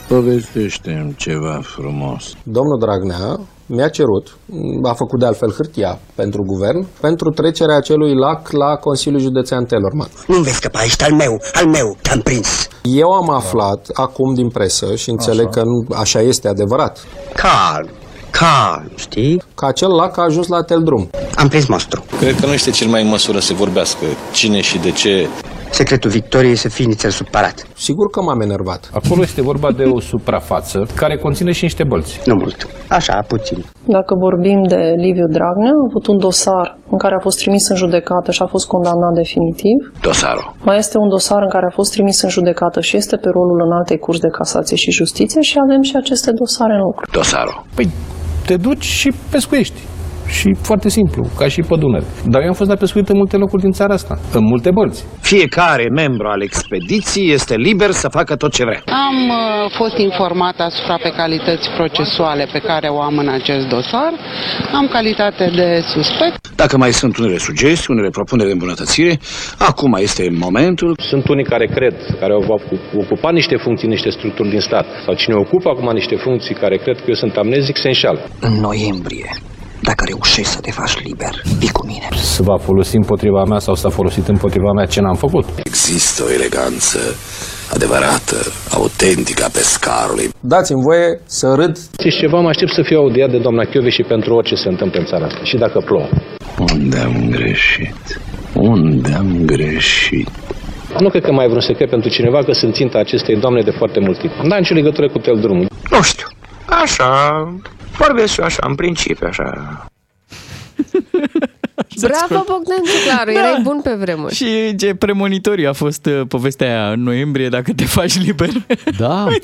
Povestește-mi ceva frumos. Domnul Dragnea mi-a cerut, a făcut de altfel hârtia pentru guvern, pentru trecerea acelui lac la Consiliul Județean Telorman. Nu vei scăpa, ești al meu, al meu, te-am prins. Eu am aflat acum din presă și înțeleg Așa. că nu, așa este adevărat, Calm, calm, știi? că acel lac a ajuns la Teldrum. Am prins monstru. Cred că nu este cel mai în măsură să vorbească cine și de ce. Secretul victoriei e să fii nițel sub palat. Sigur că m-am enervat. Acolo este vorba de o suprafață care conține și niște bălți. Nu mult. Așa, puțin. Dacă vorbim de Liviu Dragnea, a avut un dosar în care a fost trimis în judecată și a fost condamnat definitiv. Dosarul. Mai este un dosar în care a fost trimis în judecată și este pe rolul în alte curs de casație și justiție și avem și aceste dosare în lucru. Dosarul. Păi, te duci și pescuiești. Și foarte simplu, ca și pe Dunăre. Dar eu am fost la pescuit în multe locuri din țara asta, în multe bărți. Fiecare membru al expediției este liber să facă tot ce vrea. Am uh, fost informat asupra pe calități procesuale pe care o am în acest dosar. Am calitate de suspect. Dacă mai sunt unele sugestii, unele propuneri de îmbunătățire, acum este momentul. Sunt unii care cred, care au ocupat niște funcții, niște structuri din stat, sau cine ocupă acum niște funcții care cred că eu sunt amnezic, se înșală. În noiembrie, dacă reușești să te faci liber, vii cu mine. Se va folosi împotriva mea sau s-a folosit împotriva mea ce n-am făcut. Există o eleganță adevărată, autentică a pescarului. Dați-mi voie să râd. Știți ceva, mă aștept să fiu audiat de doamna Chiove și pentru orice se întâmplă în țara asta. Și dacă plouă. Unde am greșit? Unde am greșit? Nu cred că mai e vreun secret pentru cineva că sunt ținta acestei doamne de foarte mult timp. N-am nicio legătură cu tel drumul. Nu știu. Așa, vorbesc eu așa, în principiu, așa. Bravo, Bogdan Ciuclaru, Da. erai bun pe vremuri. Și ce premonitoriu a fost uh, povestea aia în noiembrie, dacă te faci liber. Da. Um,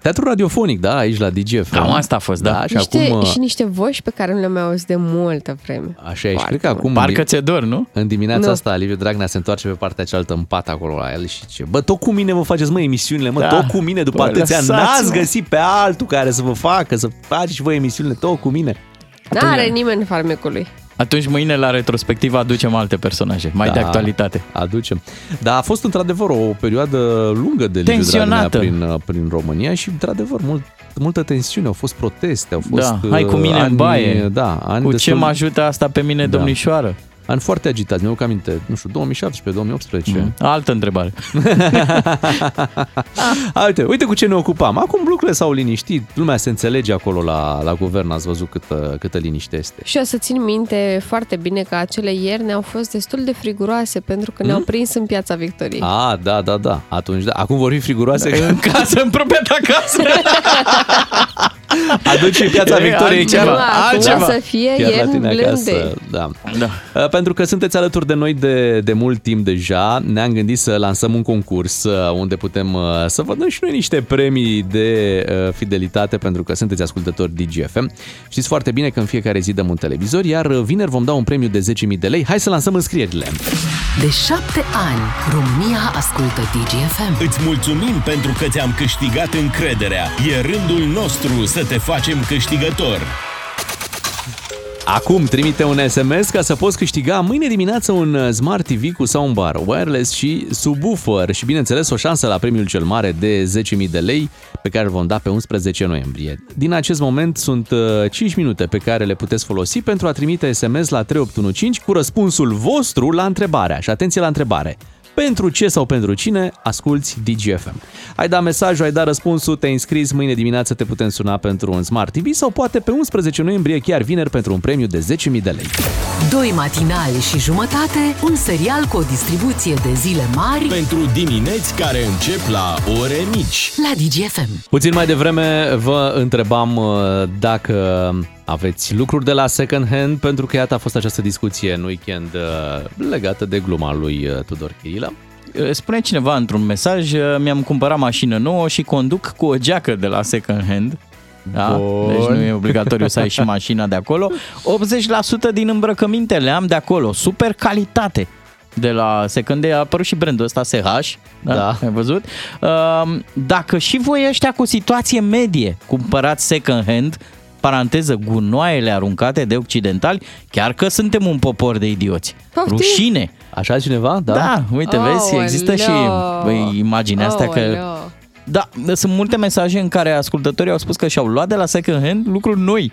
teatru radiofonic, da, aici la DGF. Cam asta a fost, da. și Niște, acum, uh, și niște voci pe care nu le-am mai auzit de multă vreme. Așa e, și cred că acum... Parcă ți-e dor, nu? În dimineața Nu. asta, Liviu Dragnea se întoarce pe partea cealaltă în pat acolo la el și ce? Bă, tot cu mine vă faceți, mă, emisiunile, mă, Da. tot cu mine după Bă, atâția ani. lăsați-mă. N-ați găsit pe altul care să vă facă, să faceți și voi emisiunile, tot cu mine. N-are nimeni farmecului. Atunci mâine la retrospectivă aducem alte personaje, mai de Da, actualitate. Aducem. Dar a fost într-adevăr o perioadă lungă de Liviu Dragnea Tensionată. prin, prin România și într-adevăr mult, multă tensiune, au fost proteste, au fost Da, hai cu mine uh, în baie. Da, ani Cu ce destul- mă ajută asta pe mine, Da. domnișoară? Ani foarte agitați, mi-au aminte, nu știu, 2017-2018. Mm. Altă întrebare. Uite, uite cu ce ne ocupam. Acum lucrurile s-au liniștit, lumea se înțelege acolo la, la guvern, ați văzut câtă, câtă liniște este. Și o să țin minte foarte bine că acele ieri ne-au fost destul de friguroase pentru că ne-au prins în piața Victoriei. A, da, da, da. Atunci, da. Acum vor fi friguroase. În casă, în proprietatea casă. Aduci în piața E, Victoriei altceva, chiar, altceva. Acum să fie chiar la ieri tine blândeț. acasă. Da. da. Uh, Pentru că sunteți alături de noi de, de mult timp deja, ne-am gândit să lansăm un concurs uh, unde putem uh, să vă dăm și noi niște premii de uh, fidelitate pentru că sunteți ascultători DGFM. Știți foarte bine că în fiecare zi dăm un televizor, iar uh, vineri vom da un premiu de 10.000 de lei. Hai să lansăm înscrierile. De șapte ani, România ascultă DGFM. Îți mulțumim pentru că ți-am câștigat încrederea. E rândul nostru să te facem câștigător. Acum trimite un SMS ca să poți câștiga mâine dimineață un uh, Smart TV cu soundbar, wireless și subwoofer și bineînțeles o șansă la premiul cel mare de 10.000 de lei pe care îl vom da pe 11 noiembrie. Din acest moment sunt uh, 5 minute pe care le puteți folosi pentru a trimite SMS la 3815 cu răspunsul vostru la întrebarea. Și atenție la întrebare. Pentru ce sau pentru cine asculti DGFM? Ai dat mesajul, ai dat răspunsul, te-ai înscris, mâine dimineață te putem suna pentru un Smart TV sau poate pe 11 noiembrie, chiar vineri, pentru un premiu de 10.000 de lei. Doi matinali și jumătate, un serial cu o distribuție de zile mari Pentru dimineți care încep la ore mici. la DGFM. Puțin mai devreme vă întrebam uh, dacă aveți lucruri de la second hand, pentru că iată a fost această discuție în weekend uh, legată de gluma lui uh, Tudor Chirilă. Spune cineva într-un mesaj, mi-am cumpărat mașină nouă și conduc cu o geacă de la second hand. Da? Bun. Deci nu e obligatoriu să ai și mașina de acolo. 80% din îmbrăcăminte le am de acolo. Super calitate. De la second hand a apărut și brandul ăsta SH, da? Da. Ai văzut? Um, Dacă și voi ăștia cu situație medie cumpărați second hand, paranteză, gunoaiele aruncate de occidentali, chiar că suntem un popor de idioți. Poftim? Rușine! Așa cineva? Da. Da, uite, vezi, există și băi, imaginea asta că... Aoleu. Da, sunt multe mesaje în care ascultătorii au spus că și-au luat de la second hand lucruri noi,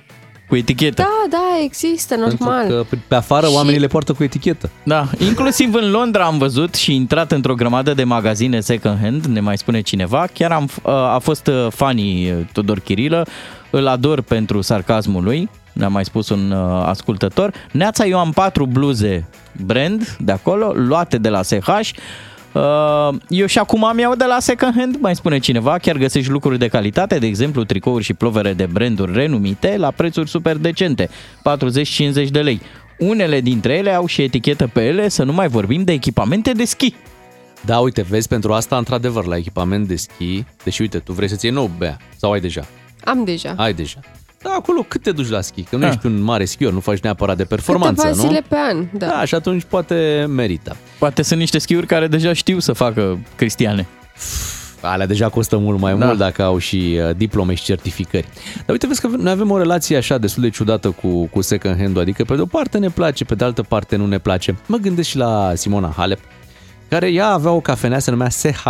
cu etichetă. Da, da, există, normal. Pentru că pe afară Și- oamenii le poartă cu etichetă. Da, inclusiv în Londra am văzut și intrat într-o grămadă de magazine second hand, ne mai spune cineva. Chiar am, a fost uh, fanii uh, Tudor Chirilă, îl ador pentru sarcasmul lui, ne-a mai spus un uh, ascultător. Neața, eu am patru bluze brand de acolo, luate de la SH. Uh, eu și acum am iau de la second hand, mai spune cineva, chiar găsești lucruri de calitate, de exemplu tricouri și plovere de branduri renumite la prețuri super decente, 40-50 de lei. Unele dintre ele au și etichetă pe ele, să nu mai vorbim de echipamente de schi. Da, uite, vezi, pentru asta, într-adevăr, la echipament de schi, deși, uite, tu vrei să-ți iei nou, Bea, sau ai deja? Am deja. Ai deja. Da, acolo cât te duci la schi? Că nu ești un mare schior, nu faci neapărat de performanță, Câteva nu? zile pe an, da. Da, și atunci poate merită. Poate sunt niște schiuri care deja știu să facă cristiane. Alea deja costă mult mai Da. mult dacă au și uh, diplome și certificări. Dar uite, vezi că noi avem o relație așa destul de ciudată cu, cu second hand adică pe de o parte ne place, pe de altă parte nu ne place. Mă gândesc și la Simona Halep, care ea avea o cafenea, se numea SH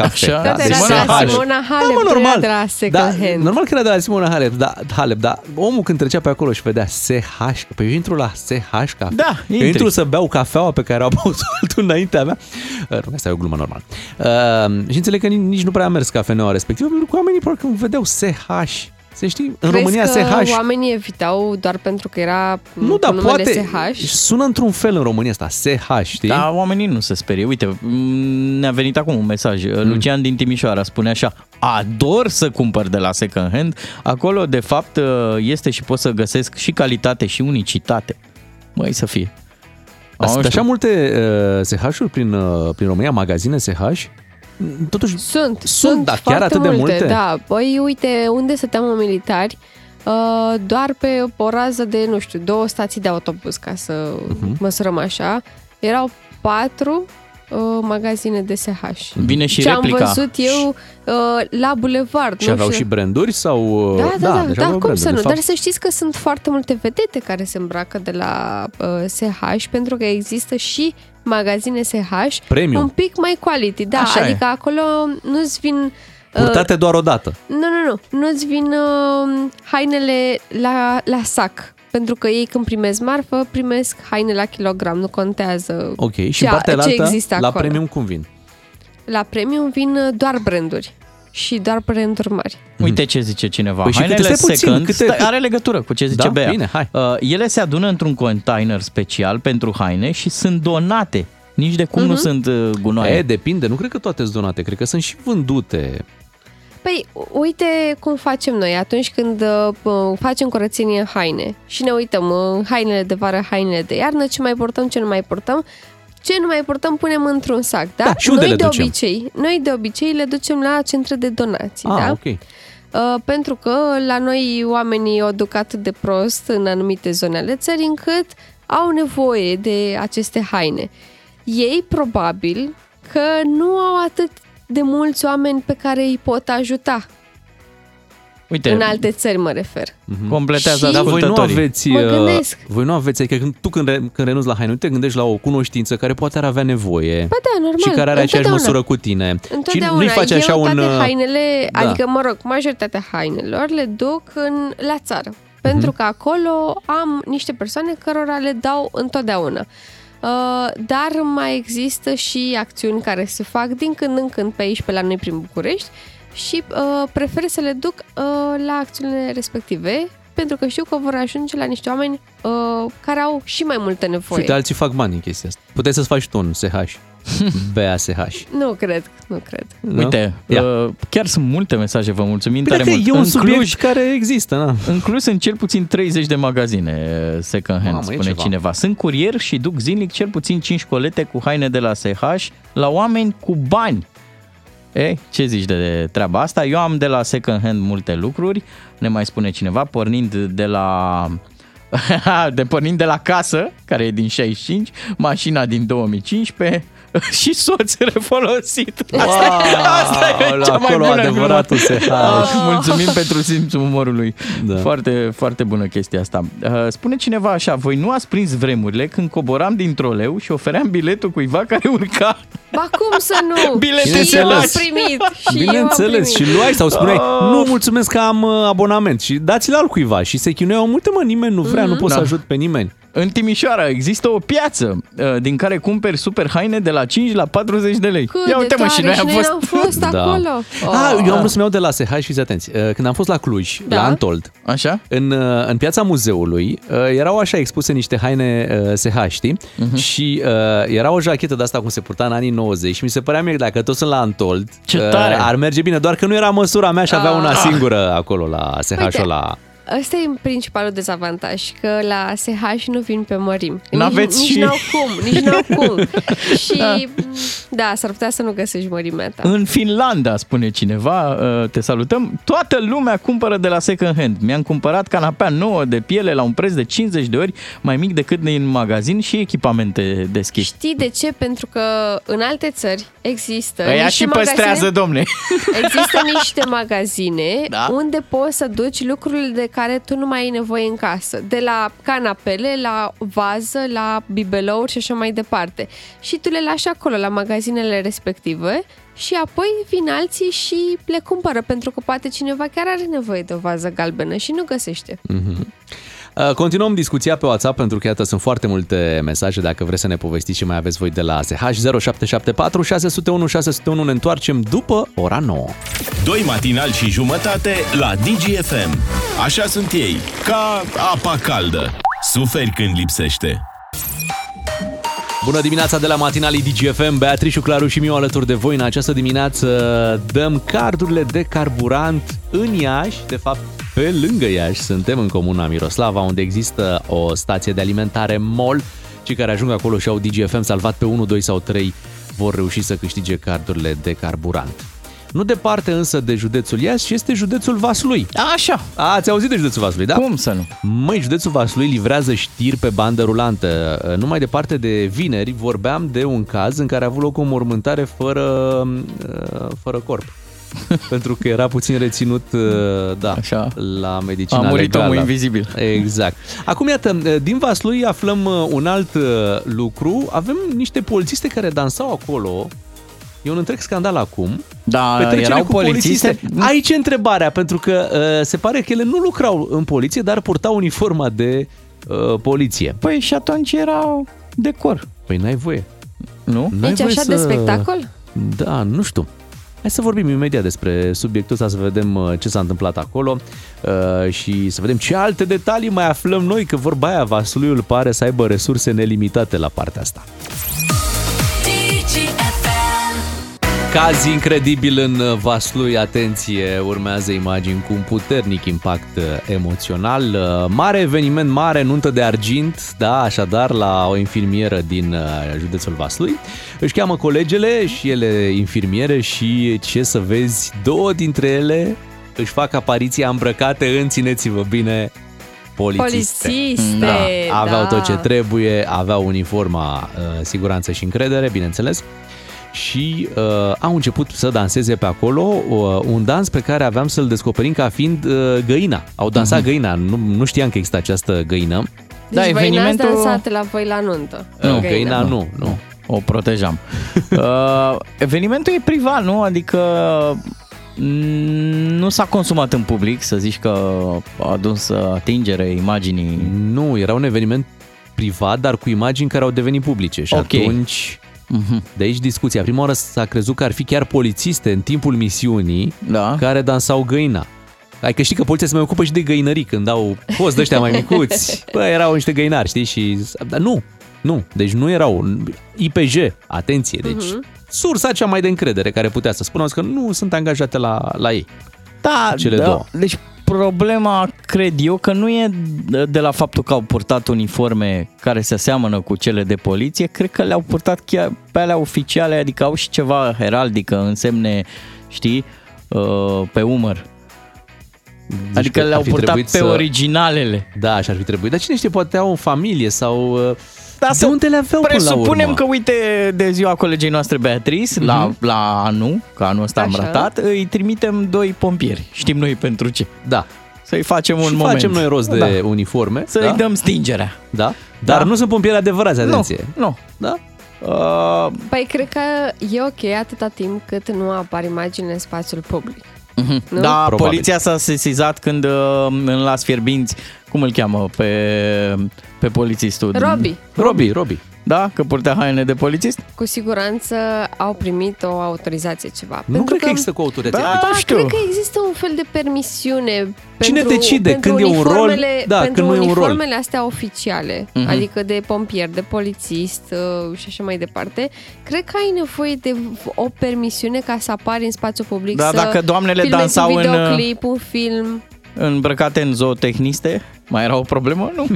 Cafe. Așa? Da, de Deci la SH. Simona Halep, da, mă, nu normal. era de la second da, hand. Normal că era de la Simona Halep, da, Halep, dar omul când trecea pe acolo și vedea SH, pe eu intru la SH Cafe. Da, eu intri. intru să beau cafeaua pe care au băut altul înaintea mea. Uh, Nu, asta e o glumă normal. Uh, și înțeleg că nici, nici nu prea a mers cafeneaua respectivă, pentru că oamenii parcă vedeau SH. Se știi, în Crezi România că SH. oamenii evitau doar pentru că era Nu, cu dar numele poate SH? sună într-un fel în România asta, SH, știi? Da, oamenii nu se sperie. Uite, m, ne-a venit acum un mesaj. Mm. Lucian din Timișoara spune așa, ador să cumpăr de la second hand. Acolo, de fapt, este și pot să găsesc și calitate și unicitate. Măi, să fie. Dar Nu Sunt știu. așa multe uh, SH-uri prin, uh, prin România, magazine SH? Totuși, Sunt, sunt, dar chiar foarte atât de multe? Da, păi uite, unde stăteam în militari, uh, doar pe o rază de, nu știu, două stații de autobuz, ca să Mhm. măsurăm așa, erau patru uh, magazine de SH. Vine și Ce am replica. văzut eu uh, la Bulevard. Și nu aveau știu. și branduri sau... uh, Da, da, da, deci da, aveau cum branduri, să nu? de fapt. Dar să știți că sunt foarte multe vedete care se îmbracă de la uh, SH, pentru că există și magazine SH Premium. un pic mai quality, da, Așa e. adică acolo nu-ți vin... uh, Purtate doar o dată. nu, nu, nu. Nu-ți vin uh, hainele la, la sac. Pentru că ei când primesc marfă, primesc haine la kilogram, nu contează Ok, și ce, în partea ce altă, există la acolo. premium cum vin? La premium vin uh, doar branduri și doar branduri mari. Uite ce zice cineva. Păi și Hainele câte- stai puțin, second, câte- stai, are legătură cu ce zice Da? Bea. Bine, hai. Uh, ele se adună într-un container special pentru haine și sunt donate. Nici de cum nu Mhm. sunt uh, gunoaie. E, depinde, nu cred că toate sunt donate, cred că sunt și vândute. Păi, uite cum facem noi atunci când uh, facem curățenie în haine și ne uităm în hainele de vară, hainele de iarnă, ce mai portăm, ce nu mai portăm, ce nu mai portăm punem într-un sac, da? Da, și unde noi le de ducem? obicei, noi de obicei le ducem la centre de donații, Ah, da? ok. Uh, pentru că la noi oamenii o duc atât de prost în anumite zone ale țării încât au nevoie de aceste haine. Ei probabil că nu au atât de mulți oameni pe care îi pot ajuta. Uite, În alte țări mă refer. completează Și- Dar voi nu ascultătorii. aveți... Mă uh, gândesc. Voi nu aveți, adică când, tu când, re, când renunți la haine, nu te gândești la o cunoștință care poate ar avea nevoie. Ba da, normal. și care are aceeași întotdeauna. măsură cu tine. Și Întotdeauna. nu-i faci așa Eu un... toate uh, hainele, da. adică, mă rog, majoritatea hainelor le duc în, la țară. Mhm. Pentru că acolo am niște persoane cărora le dau întotdeauna. Uh, dar mai există și acțiuni care se fac din când în când pe aici, pe la noi prin București și uh, prefer să le duc uh, la acțiunile respective pentru că știu că vor ajunge la niște oameni uh, care au și mai multă Și nevoie. uite, alții fac bani în chestia asta. Puteți să-ți faci tu un SH. BASH. Nu cred, nu cred. Uite, Ia. uh, chiar sunt multe mesaje, vă mulțumim Bine tare că mult. e un În subiect Cluj, care există, na. În Cluj sunt cel puțin 30 de magazine uh, second hand, Mamă, e spune ceva. cineva. Sunt curier și duc zilnic cel puțin 5 colete cu haine de la SH la oameni cu bani. E, ce zici de treaba asta? Eu am de la second hand multe lucruri, ne mai spune cineva, pornind de la de pornind de la casă, care e din 65, mașina din 2015 și soț refolosit. Asta, asta e Wow, cea mai acolo bună adevăratul glumă. SH. Ah, Mulțumim pentru simțul umorului. Da. Foarte, foarte bună chestia asta. Uh, Spune cineva așa, voi nu ați prins vremurile când coboram din troleu și ofeream biletul cuiva care urca. Ba cum să nu? Bilete și eu am Bineînțeles. primit. Și eu am Bineînțeles, primit. și luai sau spuneai, Oh. nu, mulțumesc că am uh, abonament și dați-l al cuiva și se chinuiau multe, mă, nimeni nu vrea, nu pot să Da. ajut pe nimeni. În Timișoara există o piață uh, din care cumperi super haine de la 5 la 40 de lei. Cât Ia de uite mă, tare, și noi am fost... am fost Da. acolo. Ah, eu am Oh. vrut să-mi iau de la SH, fiți atenți. Uh, Când am fost la Cluj, Da. la Antold, Așa? în, uh, în piața muzeului, uh, erau așa expuse niște haine uh, SH, știi? Mhm. Și uh, era o jachetă de asta cum se purta în anii 90 și mi se părea mie că dacă toți sunt la Antold, Ce uh, tare! ar merge bine, doar că nu era măsura mea și avea Ah. una singură acolo la SH-ul Uite, la... ăsta e principalul dezavantaj, că la SH nu vin pe mărimi. N-aveți nici, și- nici n-au cum, nici n-au cum. și da, s-ar putea să nu găsești mărimea ta. În Finlanda, spune cineva, uh, te salutăm, toată lumea cumpără de la second hand. Mi-am cumpărat canapea nouă de piele la un preț de 50 de ori mai mic decât din magazin și echipamente de schi. Știi de ce? Pentru că în alte țări există Ăia niște și păstrează, magazine- domne. Există niște magazine Da. unde poți să duci lucrurile de care tu nu mai ai nevoie în casă. De la canapele, la vază, la bibelouri și așa mai departe. Și tu le lași acolo la magazinele respective și apoi vin alții și le cumpără pentru că poate cineva chiar are nevoie de o vază galbenă și nu găsește. Mhm. Uh, Continuăm discuția pe WhatsApp pentru că iată sunt foarte multe mesaje dacă vreți să ne povestiți ce mai aveți voi de la SH 0774 601 601 ne întoarcem după ora 9. Doi matinali și jumătate la DGFM. Așa sunt ei, ca apa caldă. Suferi când lipsește. Bună dimineața de la matinalii DGFM, Beatrice, Claru și Miu alături de voi în această dimineață. Dăm cardurile de carburant în Iași, de fapt pe lângă Iași, suntem în comuna Miroslava, unde există o stație de alimentare MOL. Cei care ajung acolo și au DGFM salvat pe 1, 2 sau 3 vor reuși să câștige cardurile de carburant. Nu departe însă de județul Iași, este județul Vaslui. Așa. Ați auzit de județul Vaslui, da? Cum să nu? Măi, județul Vaslui livrează știri pe bandă rulantă. Nu mai departe de vineri vorbeam de un caz în care a avut loc o mormântare fără, uh, fără corp. Pentru că era puțin reținut, uh, da, Așa. la medicina A murit legală. omul invizibil. Exact. Acum, iată, din Vaslui aflăm uh, un alt uh, lucru. Avem niște polițiste care dansau acolo. E un întreg scandal acum. Da, Petrecere erau cu polițiste? Aici e întrebarea, pentru că uh, se pare că ele nu lucrau în poliție, dar purtau uniforma de uh, poliție. Păi și atunci era decor. Păi n-ai voie. Nu? N-ai Deci voie așa de spectacol? Da, nu știu. Hai să vorbim imediat despre subiectul ăsta, să vedem uh, ce s-a întâmplat acolo uh, și să vedem ce alte detalii mai aflăm noi, că vorba aia, Vasluiul pare să aibă resurse nelimitate la partea asta. Caz incredibil în Vaslui, atenție, urmează imagini cu un puternic impact uh, emoțional. Uh, Mare eveniment, mare nuntă de argint, da, așadar, la o infirmieră din uh, județul Vaslui. Își cheamă colegele și ele infirmiere și ce să vezi, două dintre ele își fac apariția îmbrăcate în, țineți-vă bine, polițiste. Polițiste, Da, aveau da. tot ce trebuie, aveau uniforma uh, siguranță și încredere, bineînțeles și uh, au început să danseze pe acolo uh, un dans pe care aveam să-l descoperim ca fiind uh, găina. Au dansat Mhm. găina, nu, nu știam că există această găină. Deci Da, voi evenimentul- n-ați dansat la voi la nuntă. Nu, găina nu, nu. O protejam. uh, evenimentul e privat, nu? Adică mm, nu s-a consumat în public, să zici că a adus atingere imaginii. Nu, era un eveniment privat, dar cu imagini care au devenit publice și Ok. atunci de aici discuția. Prima oară s-a crezut că ar fi chiar polițiste în timpul misiunii da. care dansau găina. Adică știi că poliția se mai ocupă și de găinării când au fost de ăștia mai micuți. Bă, erau niște găinari, știi? Și... Dar nu, nu. Deci nu erau. IPJ, atenție. Deci Mhm. sursa cea mai de încredere care putea să spună că nu sunt angajate la, la ei. Da, Cele da. două. Deci problema, cred eu, că nu e de la faptul că au purtat uniforme care se aseamănă cu cele de poliție, cred că le-au purtat chiar pe alea oficiale, adică au și ceva heraldică, însemne, știi, uh, pe umăr. Zici Adică că ar le-au fi purtat trebuit pe să- originalele. Da, așa ar fi trebuit. Dar cine știe, poate au o familie sau... uh, Da, de să unde le aveau până la Presupunem urmă? că, uite, de ziua colegei noastre Beatrice, la, la anul, că anul ăsta am Mhm. Așa. ratat, îi trimitem doi pompieri. Știm noi pentru ce. Da. Să-i facem un și moment. facem noi rost de Da. uniforme. Să-i da? dăm stingerea. Da? Dar Da. nu sunt pompieri adevărați, atenție. Nu, nu. Da? Uh, Păi cred că e ok atâta timp cât nu apar imagini în spațiul public. Mhm. Nu? Da, Probabil. poliția s-a sesizat când uh, în Las Fierbinți, cum îl cheamă pe, pe polițistul? Robi. Robi, Robi. Da, că purtea haine de polițist? Cu siguranță au primit o autorizație ceva. Nu cred că există cu autorizație. Da, Deci- cred că există un fel de permisiune Cine pentru, decide pentru când e un rol? uniformele- Da, pentru când nu e un rol. uniformele astea oficiale, Mhm. adică de pompier, de polițist uh, și așa mai departe, cred că ai nevoie de o permisiune ca să apari în spațiu public, Da, să dacă doamnele filmezi dansau un în, uh, videoclip, un film. Îmbrăcate în zootehniste, mai era o problemă? Nu.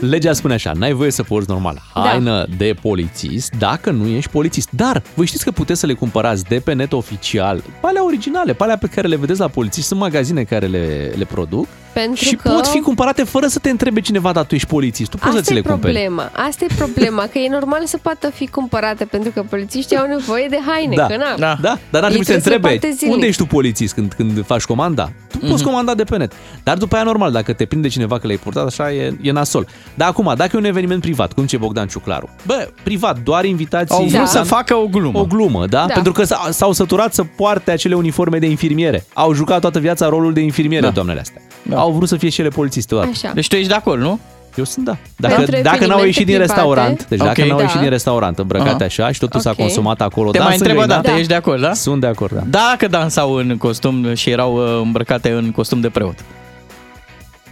Legea spune așa, n-ai voie să porți normal haină de polițist dacă nu ești polițist. Dar voi știți că puteți să le cumpărați de pe net oficial, pe alea originale, pe alea pe care le vedeți la polițiști, sunt magazine care le, le produc Pentru și că... pot fi cumpărate fără să te întrebe cineva, dar tu ești polițist, tu poți să Asta ți e le cumperi. problema. Asta e problema, că e normal să poată fi cumpărate pentru că polițiștii au nevoie de haine. Da, că na. da, da, dar n-ar Ei trebui să te trebuie să le întrebe poarte zilnic. unde ești tu polițist când, când faci comanda. Tu poți comanda de pe net. Dar după aia normal, dacă te prinde cineva că le-ai purtat, așa e, e nasol. Dar acum, dacă e un eveniment privat, cum ce Bogdan Ciuclaru, bă, privat, doar invitații... Au vrut să facă o glumă. O glumă, da? Da. Pentru că s- s-au săturat să poarte acele uniforme de infirmiere. Au jucat toată viața rolul de infirmiere, Da. doamnele astea. Au vrut să fie și ele polițiste odată. Așa. Deci tu ești de acord, nu? Eu sunt da. Dacă, Pentru dacă n-au evenimente ieșit din private, restaurant, deci dacă ok. n-au Da. ieșit din restaurant îmbrăcate Aha. așa și totul s-a Ok. consumat acolo, Te da, mai sunt întrebă găina? dată, ești de acord, da? Sunt de acord, da. Dacă dansau în costum și erau uh, îmbrăcate în costum de preot.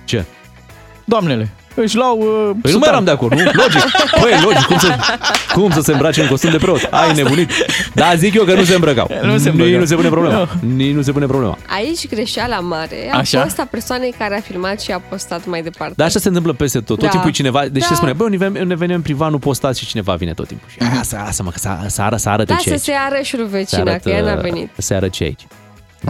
Ce? Doamnele, își luau uh, Păi nu mai eram de acord, nu? Logic. Păi, logic. Cum să, cum să se îmbrace în costum de preot? Ai nebunit. Da, zic eu că nu se îmbrăcau. Nu se Nici îmbrăcau. nu se pune problema. Nici nu se pune problema. Aici greșeala mare a Așa? fost a persoanei care a filmat și a postat mai departe. Dar așa se întâmplă peste tot. Tot Da. timpul e cineva, deci Da. se spune, bă, un even- un eveniment privat nu postați și cineva vine tot timpul. Și asta, asta mă, că să, să, ară, să arăte da, ce să aici. se ară și lui Se vecina, că ea n-a venit. Se arăt ce aici.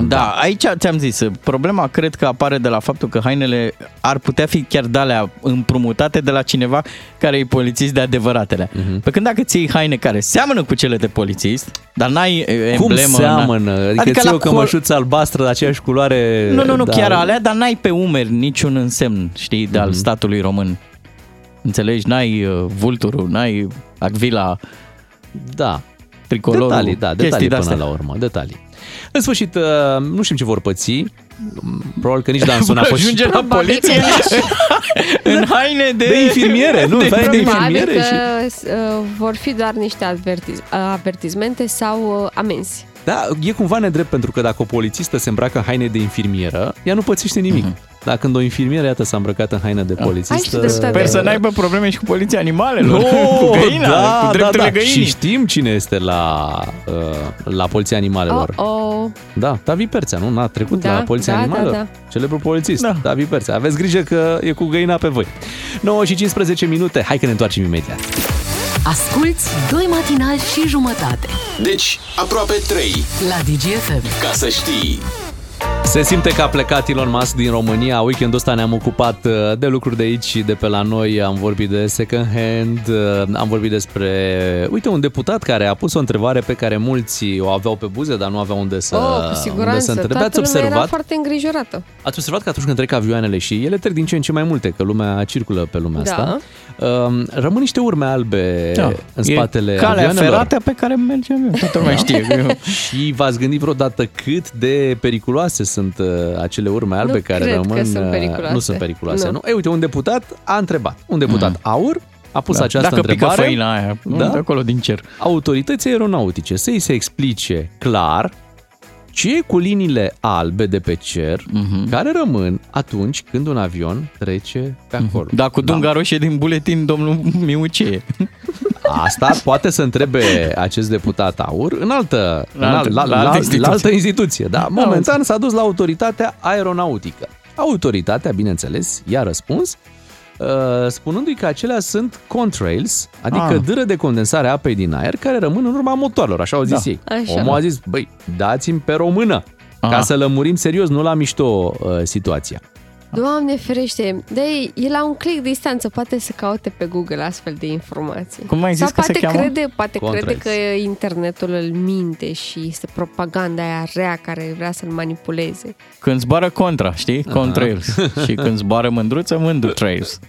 Da, aici ți-am zis, problema cred că apare de la faptul că hainele ar putea fi chiar de alea împrumutate de la cineva care e polițist de adevăratele. Mhm. Pe când dacă ți iei haine care seamănă cu cele de polițist, dar n-ai e, Cum emblemă... seamănă? Adică, adică ți la o cămășuță albastră de aceeași culoare. Nu, nu, nu, da. chiar alea, dar n-ai pe umeri niciun însemn, știi, de al Mhm. statului român. Înțelegi? N-ai uh, vulturul, n-ai acvila, Da. tricolorul, Detalii, da, detalii chestii până de-astea. la urmă, detalii. În sfârșit, uh, nu știm ce vor păți. Probabil că nici dansul n-a Vor fost... ajunge la Probabil poliție că nici- în haine de... De infirmiere, nu? De Vai de Probabil infirmiere că și... uh, vor fi doar niște avertiz- avertizmente sau uh, amenzi. Da, e cumva nedrept pentru că dacă o polițistă se îmbracă în haine de infirmieră, ea nu pățește nimic. Mhm. Dar când o infirmieră, iată, s-a îmbrăcat în haină de Ai și polițistă... dreptate. Sper să n-aibă probleme și cu poliția animalelor, No, cu găina, da, cu drepturile da, da. găinii. Și știm cine este la, uh, la Poliția Animalelor. Oh, oh. Da, David Perțea, nu? N-a trecut Da, la Poliția da, Animalelor? da, da. Celebrul polițist, da. David Perțea. Aveți grijă că e cu găina pe voi. 9 și 15 minute, hai că ne întoarcem imediat. Asculți doi matinali și jumătate Deci, aproape 3. la DGFM. Ca să știi. Se simte că a plecat Elon Musk din România. Weekendul ăsta ne-am ocupat uh, de lucruri de aici și de pe la noi. Am vorbit de second hand, uh, am vorbit despre, uite, un deputat care a pus o întrebare pe care mulți o aveau pe buze, dar nu aveau unde să, oh, cu unde siguranță. să întrebe. Toată Ați lumea era observat? foarte îngrijorată. Ați observat că atunci când trec avioanele și ele trec din ce în ce mai multe, că lumea circulă pe lumea Da. asta, um, rămân niște urme albe Da. în spatele e calea avioanelor. ferată pe care mergem eu. Toată lumea știe. Eu. Și v-ați gândit vreodată cât de periculoase sunt uh, acele urme albe Nu care cred că rămân... sunt uh, periculoase. Nu sunt periculoase, nu? Nu. Ei, uite, un deputat a întrebat. Un deputat Mm. aur a pus Da. această Dacă întrebare. pică făina aia, da? de acolo din cer. Autorității aeronautice să-i se explice clar ce e cu liniile albe de pe cer Mhm. care rămân atunci când un avion trece pe acolo. Da, cu dunga roșie din buletin, domnul Miucie. Asta poate să întrebe acest deputat aur în altă, La în altă- al- la, la la, altă la, instituție. la altă instituție. Da, momentan s-a dus la autoritatea aeronautică. Autoritatea, bineînțeles, i-a răspuns uh, spunându-i că acelea sunt contrails, adică Ah. dâră de condensare a apei din aer care rămân în urma motoarelor, așa au zis Da. ei. Așa. Omul a zis, băi, dați-mi pe română, ca Ah. să lămurim serios, nu la mișto uh, situația. Doamne ferește, de e la un click distanță, poate să caute pe Google astfel de informații. Cum ai zis Sau că se poate cheamă? crede, poate Contrails. crede că internetul îl minte și este propaganda aia rea care vrea să-l manipuleze. Când zboară contra, știi? Contrails. și când zboară mândruță, mândru trails.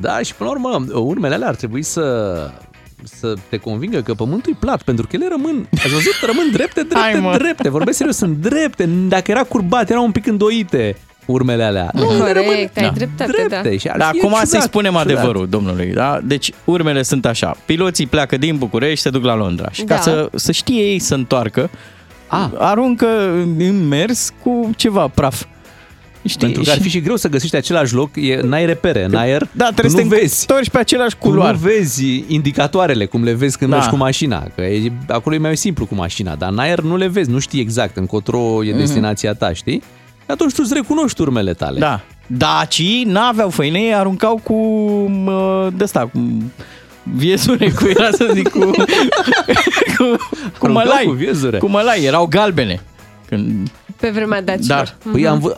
Da, și până la urmă, urmele alea ar trebui să să te convingă că pământul e plat, pentru că ele rămân, ați văzut, rămân drepte, Hai, drepte, mă. drepte. Vorbesc serios, sunt drepte. Dacă era curbat, erau un pic îndoite urmele alea. Nu, ele rămân Corect, ai Da. dreptate, drepte. da. Și ar Dar fi acum ciudat, să-i spunem ciudat. adevărul domnului, da? Deci urmele sunt așa. Piloții pleacă din București, se duc la Londra și ca Da. să, să știe ei să întoarcă, A. aruncă în mers cu ceva praf. Știi? Pentru că ar fi și greu să găsești același loc, e, n-ai repere în aer, Da, trebuie tu să nu te vezi. întorci pe același Tu culoar. nu vezi indicatoarele cum le vezi când Da. mergi cu mașina, că e, acolo e mai simplu cu mașina, dar în aer nu le vezi, nu știi exact încotro Mhm. e destinația ta, știi? Atunci tu îți recunoști urmele tale. Da. Dacii n-aveau făină, ei aruncau cu mă, de asta, cu viezure, cu era să zic, cu, cu, cu Aruncau mălai. cu viezure. Cu mălai, erau galbene. Când... Pe vremea dacilor. Da. Păi am vă...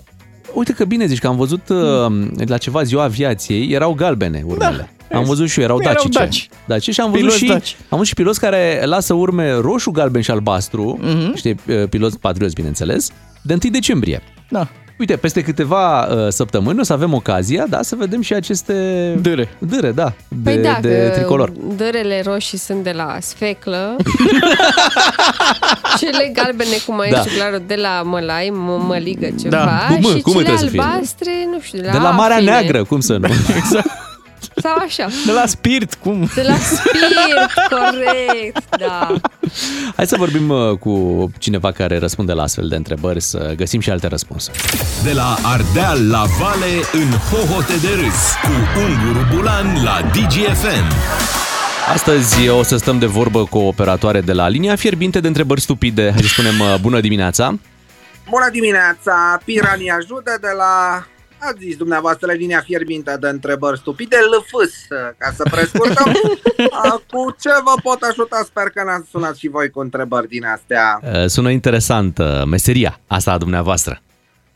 Uite că bine zici că am văzut uh, la ceva ziua aviației, erau galbene urmele. Da. Am văzut și eu, erau Erau dacice. daci. Daci și am văzut Piloți și, daci. am văzut și piloți care lasă urme roșu, galben și albastru, Mhm. știi, uh, piloți patrioți, bineînțeles, de 1 decembrie. Da. Uite, peste câteva uh, săptămâni o să avem ocazia, da, să vedem și aceste... Dâre. Dâre, da, de, Păi da, de că tricolor. dărele roșii sunt de la sfeclă, cele galbene cu mai Da. da. clarul de la mălai, mă, măligă ceva, Da. Cu M, și cu M cele trebuie să fie. albastre, nu știu, de la De la Marea afine. Neagră, cum să nu? exact. Sau așa. De la spirit, cum? De la spirit, corect, da. Hai să vorbim uh, cu cineva care răspunde la astfel de întrebări, să găsim și alte răspunsuri. De la Ardeal la Vale în hohote de râs cu Unguru Bulan la DGFM. Astăzi o să stăm de vorbă cu o operatoare de la linia fierbinte de întrebări stupide. Hai să spunem uh, bună dimineața. Bună dimineața, Pirania Jude de la, ați zis dumneavoastră, linia fierbintă de întrebări stupide, LFS, ca să prescurtăm. A, cu ce vă pot ajuta? Sper că n-ați sunat și voi cu întrebări din astea. Uh, Sună interesant uh, meseria asta a dumneavoastră.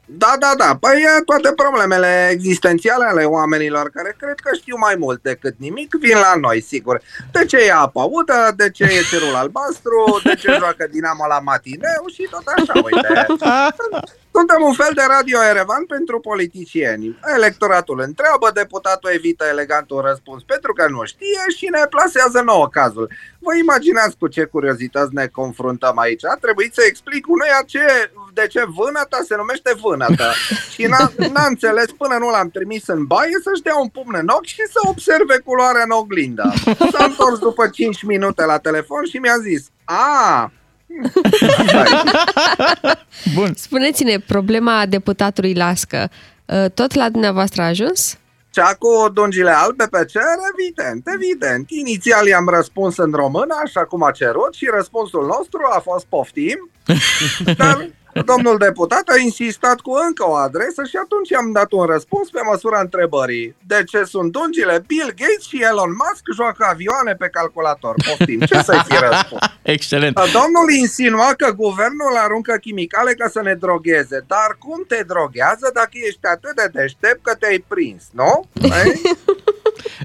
Da, da, da. Păi e, toate problemele existențiale ale oamenilor care cred că știu mai mult decât nimic vin la noi, sigur. De ce e apa udă, de ce e cerul albastru, de ce joacă Dinamo la matineu și tot așa, uite. Suntem un fel de radio Erevan pentru politicieni. Electoratul întreabă, deputatul evită elegant un răspuns pentru că nu știe și ne plasează nouă cazul. Vă imaginați cu ce curiozități ne confruntăm aici? A trebuit să explic unuia ce, de ce vânăta se numește vânătă. Și n-a, n-a înțeles până nu l-am trimis în baie să-și dea un pumn în ochi și să observe culoarea în oglindă. S-a întors după 5 minute la telefon și mi-a zis, a, Bun. Spuneți-ne, problema deputatului Lască, uh, tot la dumneavoastră a ajuns? Cea cu dungile albe pe cer? Evident, evident. Inițial i-am răspuns în română, așa cum a cerut, și răspunsul nostru a fost poftim. Dar domnul deputat a insistat cu încă o adresă și atunci am dat un răspuns pe măsura întrebării. De ce sunt dungile? Bill Gates și Elon Musk joacă avioane pe calculator. Poftim, ce să-i fi răspuns? Excelent. Domnul insinua că guvernul aruncă chimicale ca să ne drogheze. Dar cum te droghează dacă ești atât de deștept că te-ai prins, nu? Ei?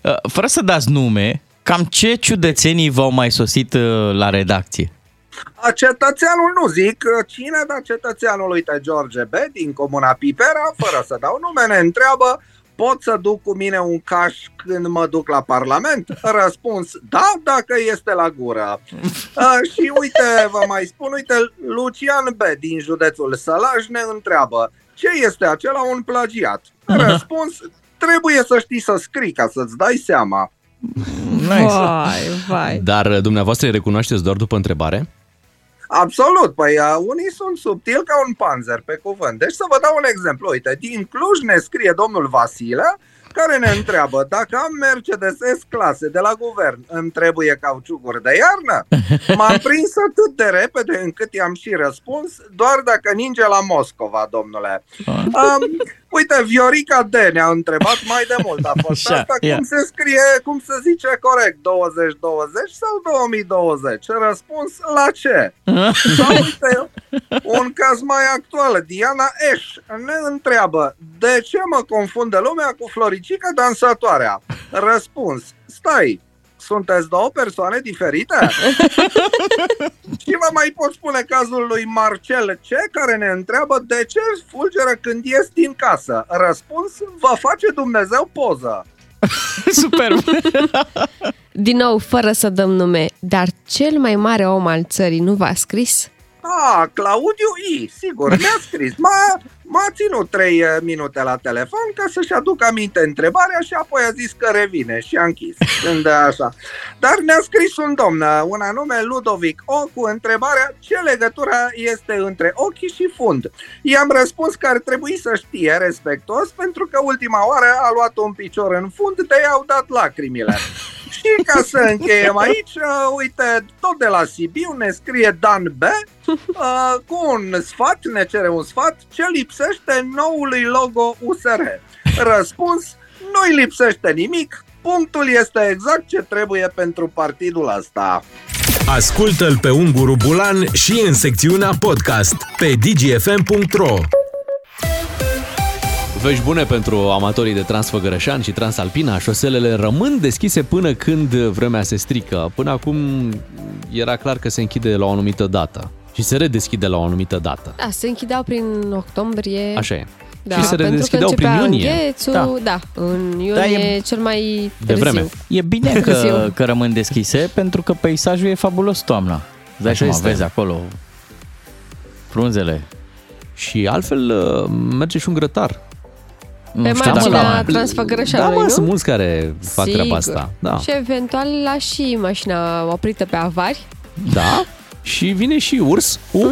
Uh, Fără să dați nume, cam ce ciudățenii v-au mai sosit uh, la redacție? A, Cetățeanul nu zic cine, dar cetățeanul, uite, George B. din comuna Pipera, fără să dau nume, ne întreabă pot să duc cu mine un caș când mă duc la Parlament? Răspuns, da, dacă este la gură. A, și uite, vă mai spun, uite, Lucian B. din județul Sălaj ne întreabă ce este acela un plagiat? Răspuns, trebuie să știi să scrii ca să-ți dai seama. Vai, vai. Dar uh, dumneavoastră îi recunoașteți doar după întrebare? Absolut, păi uh, unii sunt subtil ca un panzer pe cuvânt. Deci să vă dau un exemplu. Uite, din Cluj ne scrie domnul Vasile, care ne întreabă dacă am Mercedes S-clase de la guvern, îmi trebuie cauciucuri de iarnă? M-am prins atât de repede încât i-am și răspuns, doar dacă ninge la Moscova, domnule. Um, uite, Viorica D ne-a întrebat mai de mult. A fost Așa, asta, ia. cum se scrie, cum se zice corect, 2020 sau 2020? Răspuns, la ce? Sau uite, un caz mai actual, Diana Eș ne întreabă de ce mă confundă lumea cu Floricica dansatoarea? Răspuns, stai, sunteți două persoane diferite? Și vă mai pot spune cazul lui Marcel C, care ne întreabă de ce fulgeră când ies din casă. Răspuns, vă face Dumnezeu poză. Superb! Din nou, fără să dăm nume, dar cel mai mare om al țării nu v-a scris? Ah, Claudiu I, sigur, mi-a scris. M-a, m-a ținut 3 minute la telefon ca să-și aducă aminte întrebarea și apoi a zis că revine și a închis. Când așa. Dar ne-a scris un domn, un anume Ludovic O, cu întrebarea ce legătură este între ochi și fund. I-am răspuns că ar trebui să știe respectos pentru că ultima oară a luat un picior în fund de i-au dat lacrimile. Și ca să încheiem aici, uh, uite, tot de la Sibiu ne scrie Dan B uh, cu un sfat, ne cere un sfat, ce lipsește noului logo USR. Răspuns, nu-i lipsește nimic, punctul este exact ce trebuie pentru partidul ăsta. Ascultă-l pe Unguru Bulan și în secțiunea podcast pe dgfm.ro Vești bune pentru amatorii de Transfăgărășan și Transalpina. Șoselele rămân deschise până când vremea se strică. Până acum era clar că se închide la o anumită dată și se redeschide la o anumită dată. Da, se închideau prin octombrie. Așa e. Da, și se pentru că redeschideau prin începea iunie. Înghețul, da. da, în iunie Da, e- cel mai De târziu. vreme. E bine Târziu. că, că rămân deschise pentru că peisajul e fabulos toamna. Îți dai Așa seama, este. vezi acolo frunzele. Și altfel uh, merge și un grătar. Nu Pe știu dacă marginea la- Transfăgărășanului, Da, mă, nu? sunt mulți care fac Sigur. treaba asta. Da. Și eventual la și mașina oprită pe avari. da. Și vine și urs uh,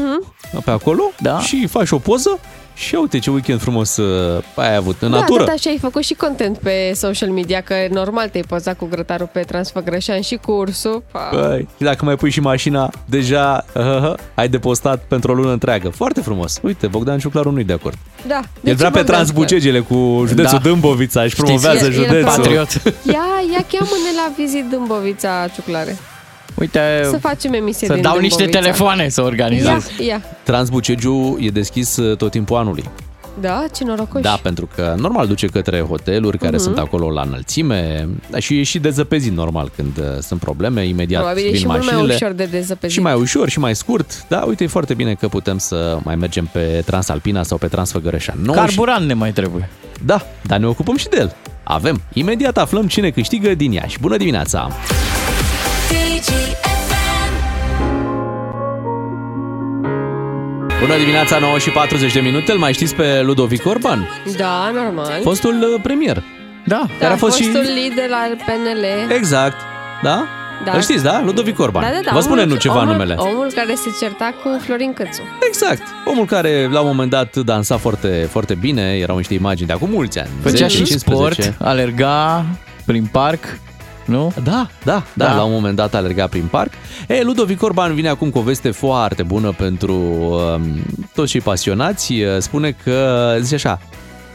pe acolo Da. și faci o poză și ia uite ce weekend frumos uh, ai avut în da, natură. tot așa ai făcut și content pe social media, că normal te-ai pozat cu grătarul pe Transfăgrășan și cu ursul. Pa. Băi, și dacă mai pui și mașina, deja uh, ai depostat pentru o lună întreagă. Foarte frumos. Uite, Bogdan Ciuclaru nu-i de acord. Da. El vrea pe Transbucegele cu județul Da. Dâmbovița, își promovează El- el județul. Patriot. Ia, ia cheamă-ne la vizit Dâmbovița, Ciuclare. Uite, Să facem emisie să din dau niște Dâmbovița. telefoane să Ia, organizez. ia. Transbucegiu e deschis uh, tot timpul anului. Da, ce norocoși. Da, pentru că normal duce către hoteluri care Mhm. sunt acolo la înălțime da, și e și dezăpezit normal când uh, sunt probleme, imediat Probabil e vin și mult mașinile. mai ușor de dezăpezit. Și mai ușor și mai scurt. Da, uite, e foarte bine că putem să mai mergem pe Transalpina sau pe Transfăgărășan. Nouă Carburant ne mai trebuie. Și... Da, dar ne ocupăm și de el. Avem. Imediat aflăm cine câștigă din Iași. Bună dimineața! Bună dimineața, 9 și 40 de minute. Îl mai știți pe Ludovic Orban? Da, normal. Fostul uh, premier. Da, da, care a fost și... fostul lider al PNL. Exact. Da? Da. Îl știți, da? Ludovic Orban. Da, da, da. Vă spune omul, nu ceva omul, numele. Omul care se certa cu Florin Cățu. Exact. Omul care la un moment dat dansa foarte, foarte bine, erau niște imagini de acum mulți ani. Făcea 10, și 15. sport, alerga prin parc, nu? Da, da, da, da, la un moment dat alerga prin parc. E, Ludovic Orban vine acum cu o veste foarte bună pentru um, toți cei pasionați. Uh, Spune că, zice așa,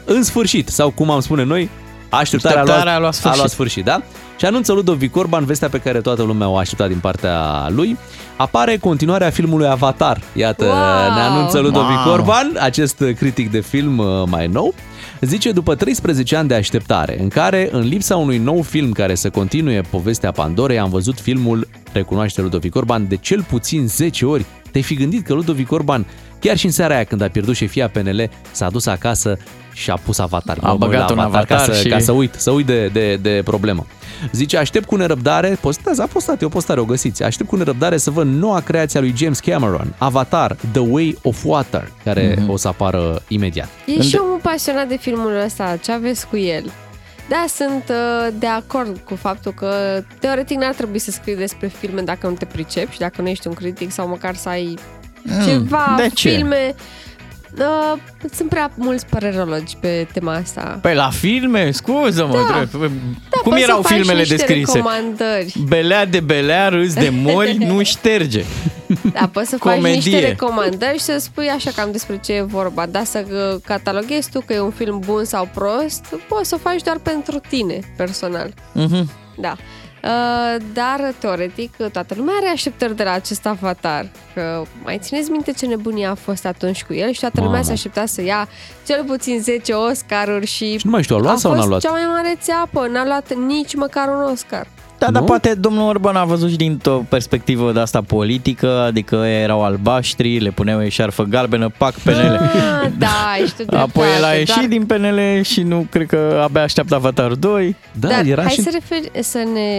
în sfârșit, sau cum am spune noi, așteptarea, Așteptarea a, a luat a sfârșit. luat sfârșit, da? Și anunță Ludovic Orban vestea pe care toată lumea o aștepta din partea lui. Apare continuarea filmului Avatar. Iată, Wow! ne anunță Ludovic Wow! Orban, acest critic de film uh, mai nou. Zice, după 13 ani de așteptare, în care, în lipsa unui nou film care să continue povestea Pandorei, am văzut filmul, recunoaște Ludovic Orban, de cel puțin 10 ori. Te-ai fi gândit că Ludovic Orban, chiar și în seara aia când a pierdut șefia PNL, s-a dus acasă și a pus avatar. A Mă uit băgat la un ca avatar să, și- ca să uit, să uit de, de, de problemă. Zice, aștept cu nerăbdare, postează, a postat, e o postare, o găsiți. Aștept cu nerăbdare să văd noua creație a lui James Cameron, Avatar, The Way of Water, care Mhm. o să apară imediat. E și omul pasionat de filmul ăsta, ce aveți cu el? Da, sunt uh, de acord cu faptul că teoretic n-ar trebui să scrii despre filme dacă nu te pricepi și dacă nu ești un critic sau măcar să ai ceva de ce? filme. Uh, sunt prea mulți părerologi pe tema asta. Păi la filme, scuză-mă, Da. drept. Da, cum poți erau să faci filmele niște descrise? recomandări. Belea de belea, râs de mori, nu șterge. Da, poți să faci Comedie. niște recomandări și să spui așa cam despre ce e vorba. Dar să uh, cataloghezi tu că e un film bun sau prost, poți să o faci doar pentru tine, personal. Mhm. Da. Uh, dar, teoretic, toată lumea are așteptări de la acest avatar. Că mai țineți minte ce nebunie a fost atunci cu el și toată lumea Mamă. se aștepta să ia cel puțin 10 Oscaruri și... Și nu mai știu, a luat a sau n-a fost luat? cea mai mare țeapă, n-a luat nici măcar un Oscar. Da, dar Nu? poate domnul Orban a văzut și dintr-o perspectivă de asta politică, adică erau albaștri, le puneau eșarfă galbenă, pac PNL. Ah, da, ești tu Apoi el a dreptate, ieșit doar- din PNL și nu cred că abia așteaptă Avatar 2. Da, Dar era hai și... să, refer, să ne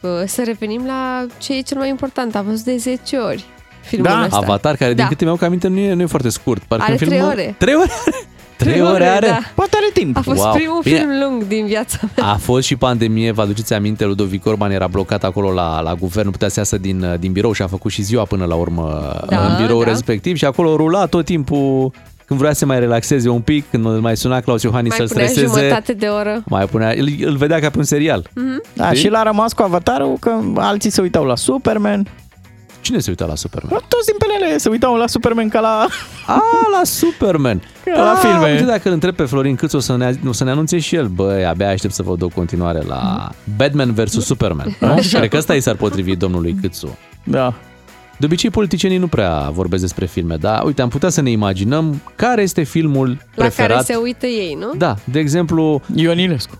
bă, să revenim la ce e cel mai important. A văzut de 10 ori filmul Da, ăsta. Avatar, care din Da. câte mi-au aminte nu e, nu e foarte scurt. Parcă Are în filmul... trei ore. Trei ore are? Trei ore are? Da. Poate are timp. A fost Wow. primul Bine. film lung din viața mea. A fost și pandemie, vă aduceți aminte, Ludovic Orban era blocat acolo la, la guvern, nu putea să iasă din, din birou și a făcut și ziua până la urmă Da, în birou da. respectiv și acolo rula tot timpul când vrea să se mai relaxeze un pic, când îl mai suna Claus Iohannis Mai să-l punea streseze, jumătate de oră. mai punea, îl, îl vedea ca pe un serial. Mhm. Da, Știi? și l-a rămas cu avatarul că alții se uitau la Superman. Cine se uita la Superman? Toți din PNL se uitau la Superman ca la... A, la Superman. Ca la filme. Uite, dacă îl întreb pe Florin Câț, o să ne, o să ne anunțe și el. Băi, abia aștept să văd o continuare la Batman vs. Superman. Nu? Așa. Cred că ăsta i s-ar potrivi domnului Câțu. Da. De obicei, politicienii nu prea vorbesc despre filme, dar uite, am putea să ne imaginăm care este filmul La preferat. care se uită ei, nu? Da, de exemplu... Ion Ilescu.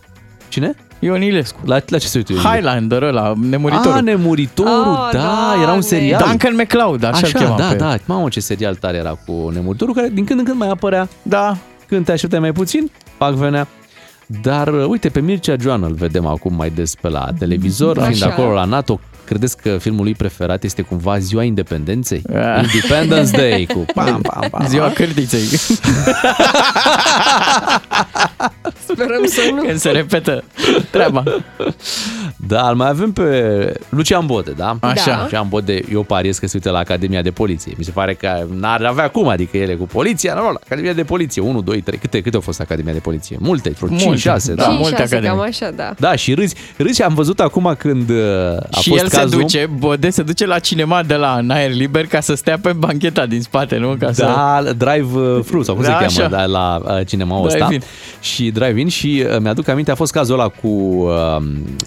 Cine? Ion Ilescu. La, la ce se uită Ion Highlander ăla, nemuritorul. Ah, Nemuritorul, Oh, da, era un Doamne. serial. Duncan MacLeod, așa, Așa, îl chema da, pe da, mamă ce serial tare era cu Nemuritorul, care din când în când mai apărea. Da. Când te așteptai mai puțin, pac venea. Dar, uh, uite, pe Mircea Joan îl vedem acum mai des pe la televizor, Așa. fiind acolo la NATO. Credeți că filmul lui preferat este cumva Ziua Independenței? Independence Day cu pam, pam, pam. Ziua cârtiței. Sperăm să nu. Când se repetă treaba. Da, îl mai avem pe Lucian Bode, da? Așa. Da. Lucian Bode, eu pariez că se uită la Academia de Poliție. Mi se pare că n-ar avea cum, adică ele cu poliția, nu, la Academia de Poliție, 1, 2, 3, câte, câte au fost Academia de Poliție? Multe, vreo 5, Multe. 6, da. Da, Cinci, multe șase, academii. cam așa, da. Da, și râzi, râzi și am văzut acum când uh, a și fost el cazul. se duce, Bode se duce la cinema de la în aer liber ca să stea pe bancheta din spate, nu? Ca să... Da, Drive uh, Thru sau cum Da, se așa. cheamă da, la uh, cinema ăsta. Drive-in. Și Drive-In și uh, mi-aduc aminte, a fost cazul ăla cu uh,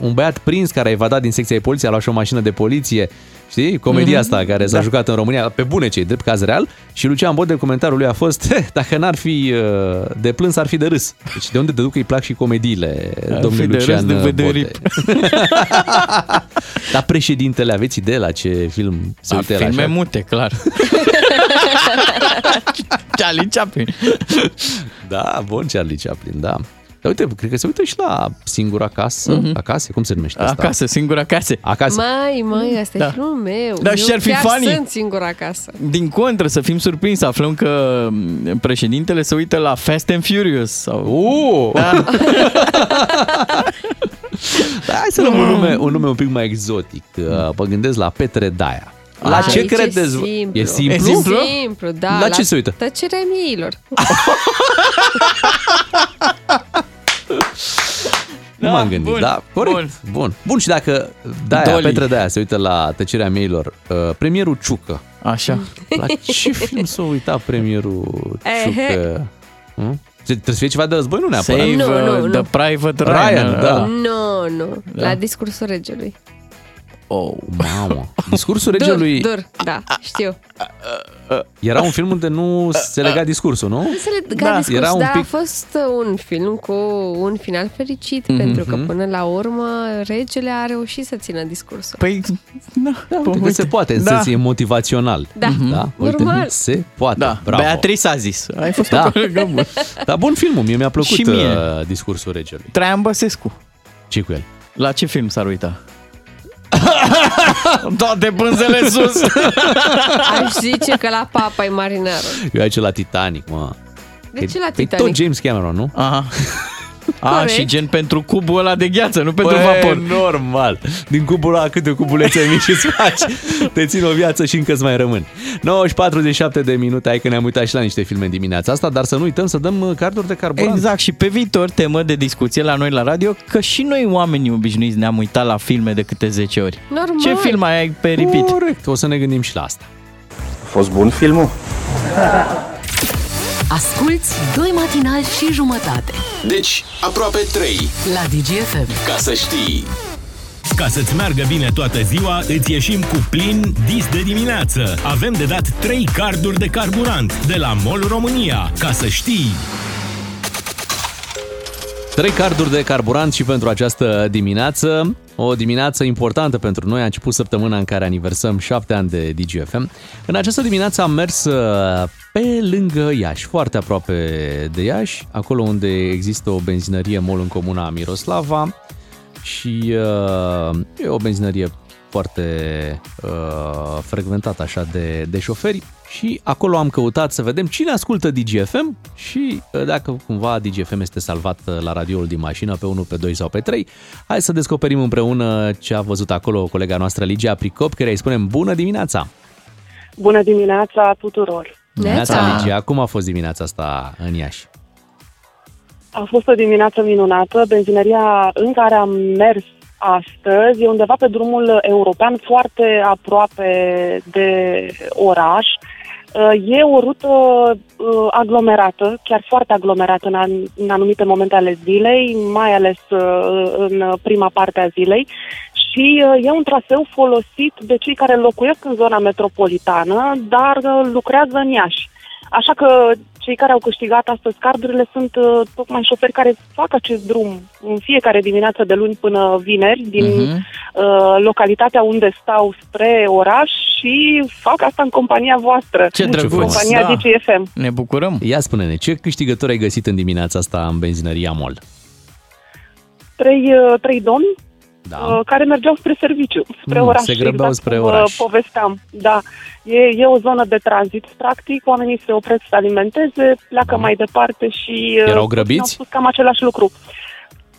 un băiat prins care a evadat din secția de poliție, a luat și o mașină de poliție. Știi? Comedia Mhm. asta care s-a Da. jucat în România, pe bune cei, drept caz real. Și Lucian Bode, comentariul lui a fost, "Heh, dacă n-ar fi uh, de plâns, ar fi de râs. Deci de unde te duc că îi plac și comediile Ar domnului fi de Lucian râs, de uh, vădărip. Bode. Dar președintele, aveți idee la ce film se A, uită el filme așa? mute, clar. Charlie Chaplin. Da, bun Charlie Chaplin, da. Dar uite, cred că se uită și la Singura Casă, Mhm. acasă, cum se numește asta? Acasă, singura acasă. Acasă. Mai, mai, asta Da. e filmul meu. Da, Eu și ar fi chiar funny. sunt singura acasă. Din contră, să fim surprinși, să aflăm că m, președintele se uită la Fast and Furious. Sau... Uh! Da. Da, hai să luăm un nume, un nume un pic mai exotic. Uh, Mă gândesc la Petre Daia. La Aici ce e credeți? Simplu. E simplu? E simplu? simplu, da. La ce se uită? Tăcerea miilor. Nu m-am gândit, bun, da, corect. Bun. bun. Bun, și dacă Daia, Dolly. Petre Daia se uită la tăcerea meilor, uh, premierul Ciucă. Așa. La ce film s-a uitat premierul Ehe. Ciucă? Hmm? Trebuie să fie ceva de război, nu neapărat. Save Nu, uh, nu, nu. the Private Ryan, Ryan. da. Nu, nu. Da. La discursul regelui. Oh. Mamă. Discursul Dur, regelui dur, da, știu. era un film unde nu se lega discursul, nu? Nu se lega Da, discurs, era un dar pic- a fost uh, un film cu un final fericit, pentru că până la urmă regele a reușit să țină discursul. Păi, da, Da, uite că se poate, în Da. sens e motivațional. Da, da? Uite, normal. se poate. Da, Bravo. Beatrice a zis. Ai fost Da. o colegă bună. Dar bun filmul, mie mi-a plăcut Și mie. uh, discursul regelui. Traian Băsescu. ce cu el? La ce film s-ar uita? Toate pânzele sus. Aș zice că la papa e marinarul. Eu aici la Titanic, mă. De ce la Păi Titanic? tot James Cameron, nu? Aha. A, Corect. și gen pentru cubul ăla de gheață, nu pentru Băi, vapor. normal. Din cubul ăla câte cubulețe mici îți faci. Te țin o viață și încă îți mai rămân. 9 și 47 de minute, hai că ne-am uitat și la niște filme în dimineața asta, dar să nu uităm să dăm uh, carduri de carburant. Exact, și pe viitor temă de discuție la noi la radio, că și noi oamenii obișnuiți ne-am uitat la filme de câte 10 ori. Normal. Ce film ai pe repeat? Corect, o să ne gândim și la asta. A fost bun filmul? Asculți doi matinali și jumătate Deci, aproape 3. la DGFM. Ca să știi. Ca să-ți meargă bine toată ziua, îți ieșim cu plin dis de dimineață. Avem de dat 3 carduri de carburant de la MOL România. Ca să știi... Trei carduri de carburant și pentru această dimineață. O dimineață importantă pentru noi. A început săptămâna în care aniversăm șapte ani de DGFM. În această dimineață am mers uh, pe lângă Iași, foarte aproape de Iași, acolo unde există o benzinărie mol în comuna Miroslava și uh, e o benzinărie foarte uh, frecventată așa de, de șoferi și acolo am căutat să vedem cine ascultă DGFM și uh, dacă cumva DGFM este salvat uh, la radioul din mașină pe 1, pe 2 sau pe 3. Hai să descoperim împreună ce a văzut acolo colega noastră Ligia Pricop, care îi spunem bună dimineața! Bună dimineața tuturor! Neața, Ligia, cum a fost dimineața asta în Iași? A fost o dimineață minunată. Benzinăria în care am mers astăzi e undeva pe drumul european, foarte aproape de oraș. Uh, E o rută uh, aglomerată, chiar foarte aglomerată în, an- în anumite momente ale zilei, mai ales uh, în prima parte a zilei. Și uh, e un traseu folosit de cei care locuiesc în zona metropolitană, dar uh, lucrează în Iași. Așa că cei care au câștigat astăzi cardurile sunt uh, tocmai șoferi care fac acest drum în fiecare dimineață de luni până vineri din Mhm. uh, localitatea unde stau spre oraș și fac asta în compania voastră. Ce în drăguț. Compania Da. DGFM. Ne bucurăm. Ia spune-ne, ce câștigător ai găsit în dimineața asta în benzinăria MOL? Trei, uh, trei domni Da. uh, care mergeau spre serviciu, spre Mm, oraș. se grăbeau exact spre cum, uh, oraș. povesteam. Da. E, e o zonă de tranzit, practic. Oamenii se opresc să alimenteze, pleacă mai departe și... uh, Erau Au grăbiți? spus cam același lucru.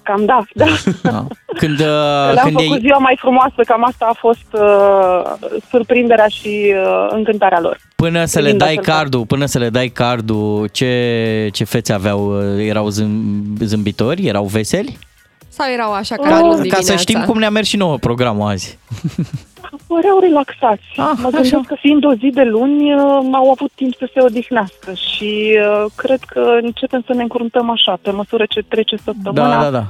Cam da, da. Când, uh, Le-am când făcut ei... ziua mai frumoasă, cam asta a fost uh, surprinderea și uh, încântarea lor. Până să le Privind dai astfel. cardul, până să le dai cardul, ce, ce fețe aveau? Erau zâm, zâmbitori? Erau veseli? Sau erau așa ca, Ca, în ca dimineața? să știm cum ne-a mers și nouă programul azi. Păreau relaxați. Ah, mă gândesc că fiind o zi de luni, uh, au avut timp să se odihnească și uh, cred că începem să ne încruntăm așa, pe măsură ce trece săptămâna. Da, da, da.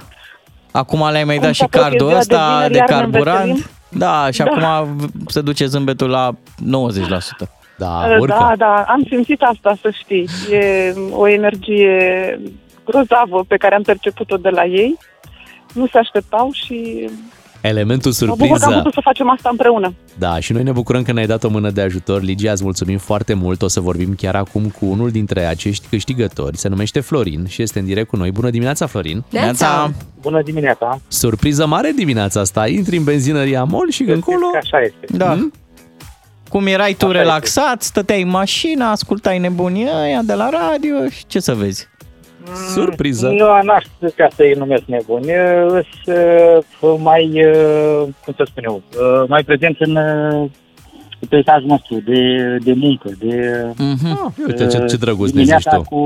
Acum le-ai mai Cum dat și se apropie cardul ziua de ăsta vineri, de, iar ne carburant. înveselim. Da, și Da. acum se duce zâmbetul la 90%. Da, Uh, Da, da, am simțit asta, să știi. E o energie grozavă pe care am perceput-o de la ei. Nu se așteptau și Elementul mă bucur că am surpriză. putut să facem asta împreună. Da, și noi ne bucurăm că ne-ai dat o mână de ajutor. Ligia, îți mulțumim foarte mult. O să vorbim chiar acum cu unul dintre acești câștigători. Se numește Florin și este în direct cu noi. Bună dimineața, Florin! Neața. Bună dimineața! Surpriză mare dimineața asta. Intri în benzinăria MOL și încolo... Că așa este. Da. Hmm? Cum erai tu relaxat, stăteai în mașină, ascultai nebunia aia de la radio și ce să vezi? Surpriză! Nu, n-aș ca să-i numesc nebuni. Sunt mai, uh, cum să spun eu, uh, mai prezent în uh, peisajul nostru de, de muncă, de... Mm-hmm. Ah, uite ce, ce drăguț ne zici dimineața tu. cu,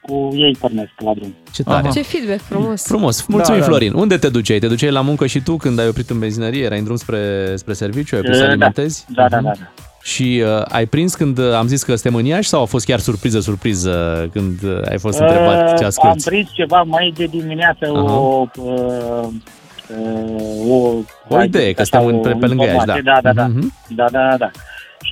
cu ei pornesc la drum. Ce tare! Ce feedback frumos. Frumos, mulțumim Da, da. Florin. Unde te duceai? Te duceai la muncă și tu când ai oprit în benzinărie? Erai în drum spre, spre serviciu? Ai pus să Da. alimentezi? Da, da, Mhm. da, da. Și uh, ai prins când uh, am zis că suntem în Iași sau a fost chiar surpriză, surpriză când uh, ai fost întrebat ce Uh, Am asculti? prins ceva mai de dimineață, Aha. o, uh, uh, o, O idee, că așa, suntem în- o pe- pe lângă Iași, informație. da. Da, da, da. Mhm. da, da, da, da.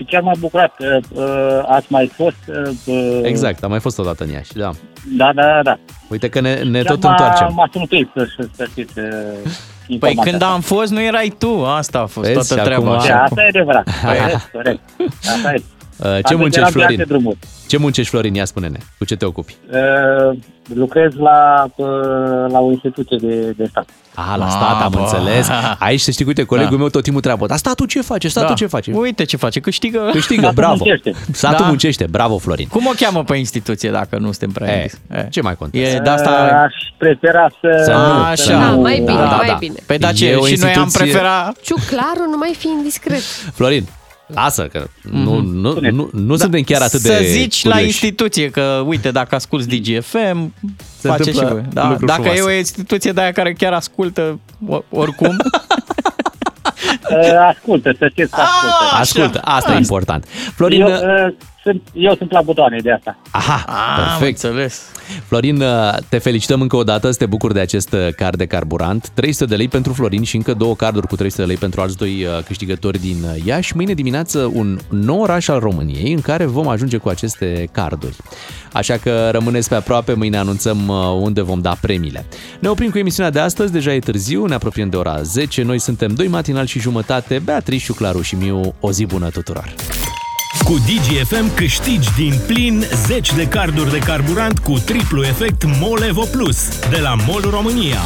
Și chiar m-a bucurat că uh, ați mai fost. Uh, uh, Exact, am mai fost odată în Iași, da. Da, da, da, da. Uite că ne, ne Chiar tot m-a- întoarcem. M-a sunat ei să, să, să știți uh, Păi informația când asta. am fost, nu erai tu, asta a fost Vezi, toată și treaba. acum- Și Da, acum- asta e adevărat. Corect, corect. Asta e. Uh, ce Atunci muncești, eram pe alte Florin? drumuri. Ce muncești, Florin? Ia spune-ne. Cu ce te ocupi? Uh, lucrez la, uh, la o instituție de, de stat. Ah, la stat, am bă. înțeles. Aici să știi, uite, colegul Da. meu tot timpul treabă. Dar statul ce face? Statul Da. ce face? Uite ce face, câștigă. Câștigă, Statul bravo. muncește. Statul Da. muncește, bravo, Florin. Cum o cheamă pe instituție dacă nu suntem prea E, indiți? E. ce mai contează? E de asta... Uh, aș prefera să... Să nu. Așa. Da, mai bine, Da, da, mai da. bine. Păi da, ce? E o Și noi am instituție- preferat... Ciuclaru, nu mai fi indiscret. Florin, lasă că nu, nu, nu, nu suntem chiar atât de Mhm. Da. Să zici la curioși. instituție că, uite, dacă asculti DGFM, Se face și întâmplă voi. Da, lucruri dacă frumoase. e o instituție de aia care chiar ascultă o- oricum, Uh, ascultă, să știți că ascultă. Ascultă, asta e important. Florin, Eu, uh, sunt, eu sunt la butoane de asta. aha, am perfect. înțeles. Florin, uh, te felicităm încă o dată, să te bucuri de acest uh, card de carburant. 300 de lei pentru Florin și încă două carduri cu 300 de lei pentru alți doi uh, câștigători din uh, Iași. Mâine dimineață un nou oraș al României în care vom ajunge cu aceste carduri. Așa că rămâneți pe aproape, mâine anunțăm uh, unde vom da premiile. Ne oprim cu emisiunea de astăzi, deja e târziu, ne apropiem de ora 10. Noi suntem doi matinal și jumătate, Beatrice, Claru și Miu. O zi bună tuturor! Cu DGFM câștigi din plin 10 de carduri de carburant cu triplu efect MOL Evo Plus de la MOL România.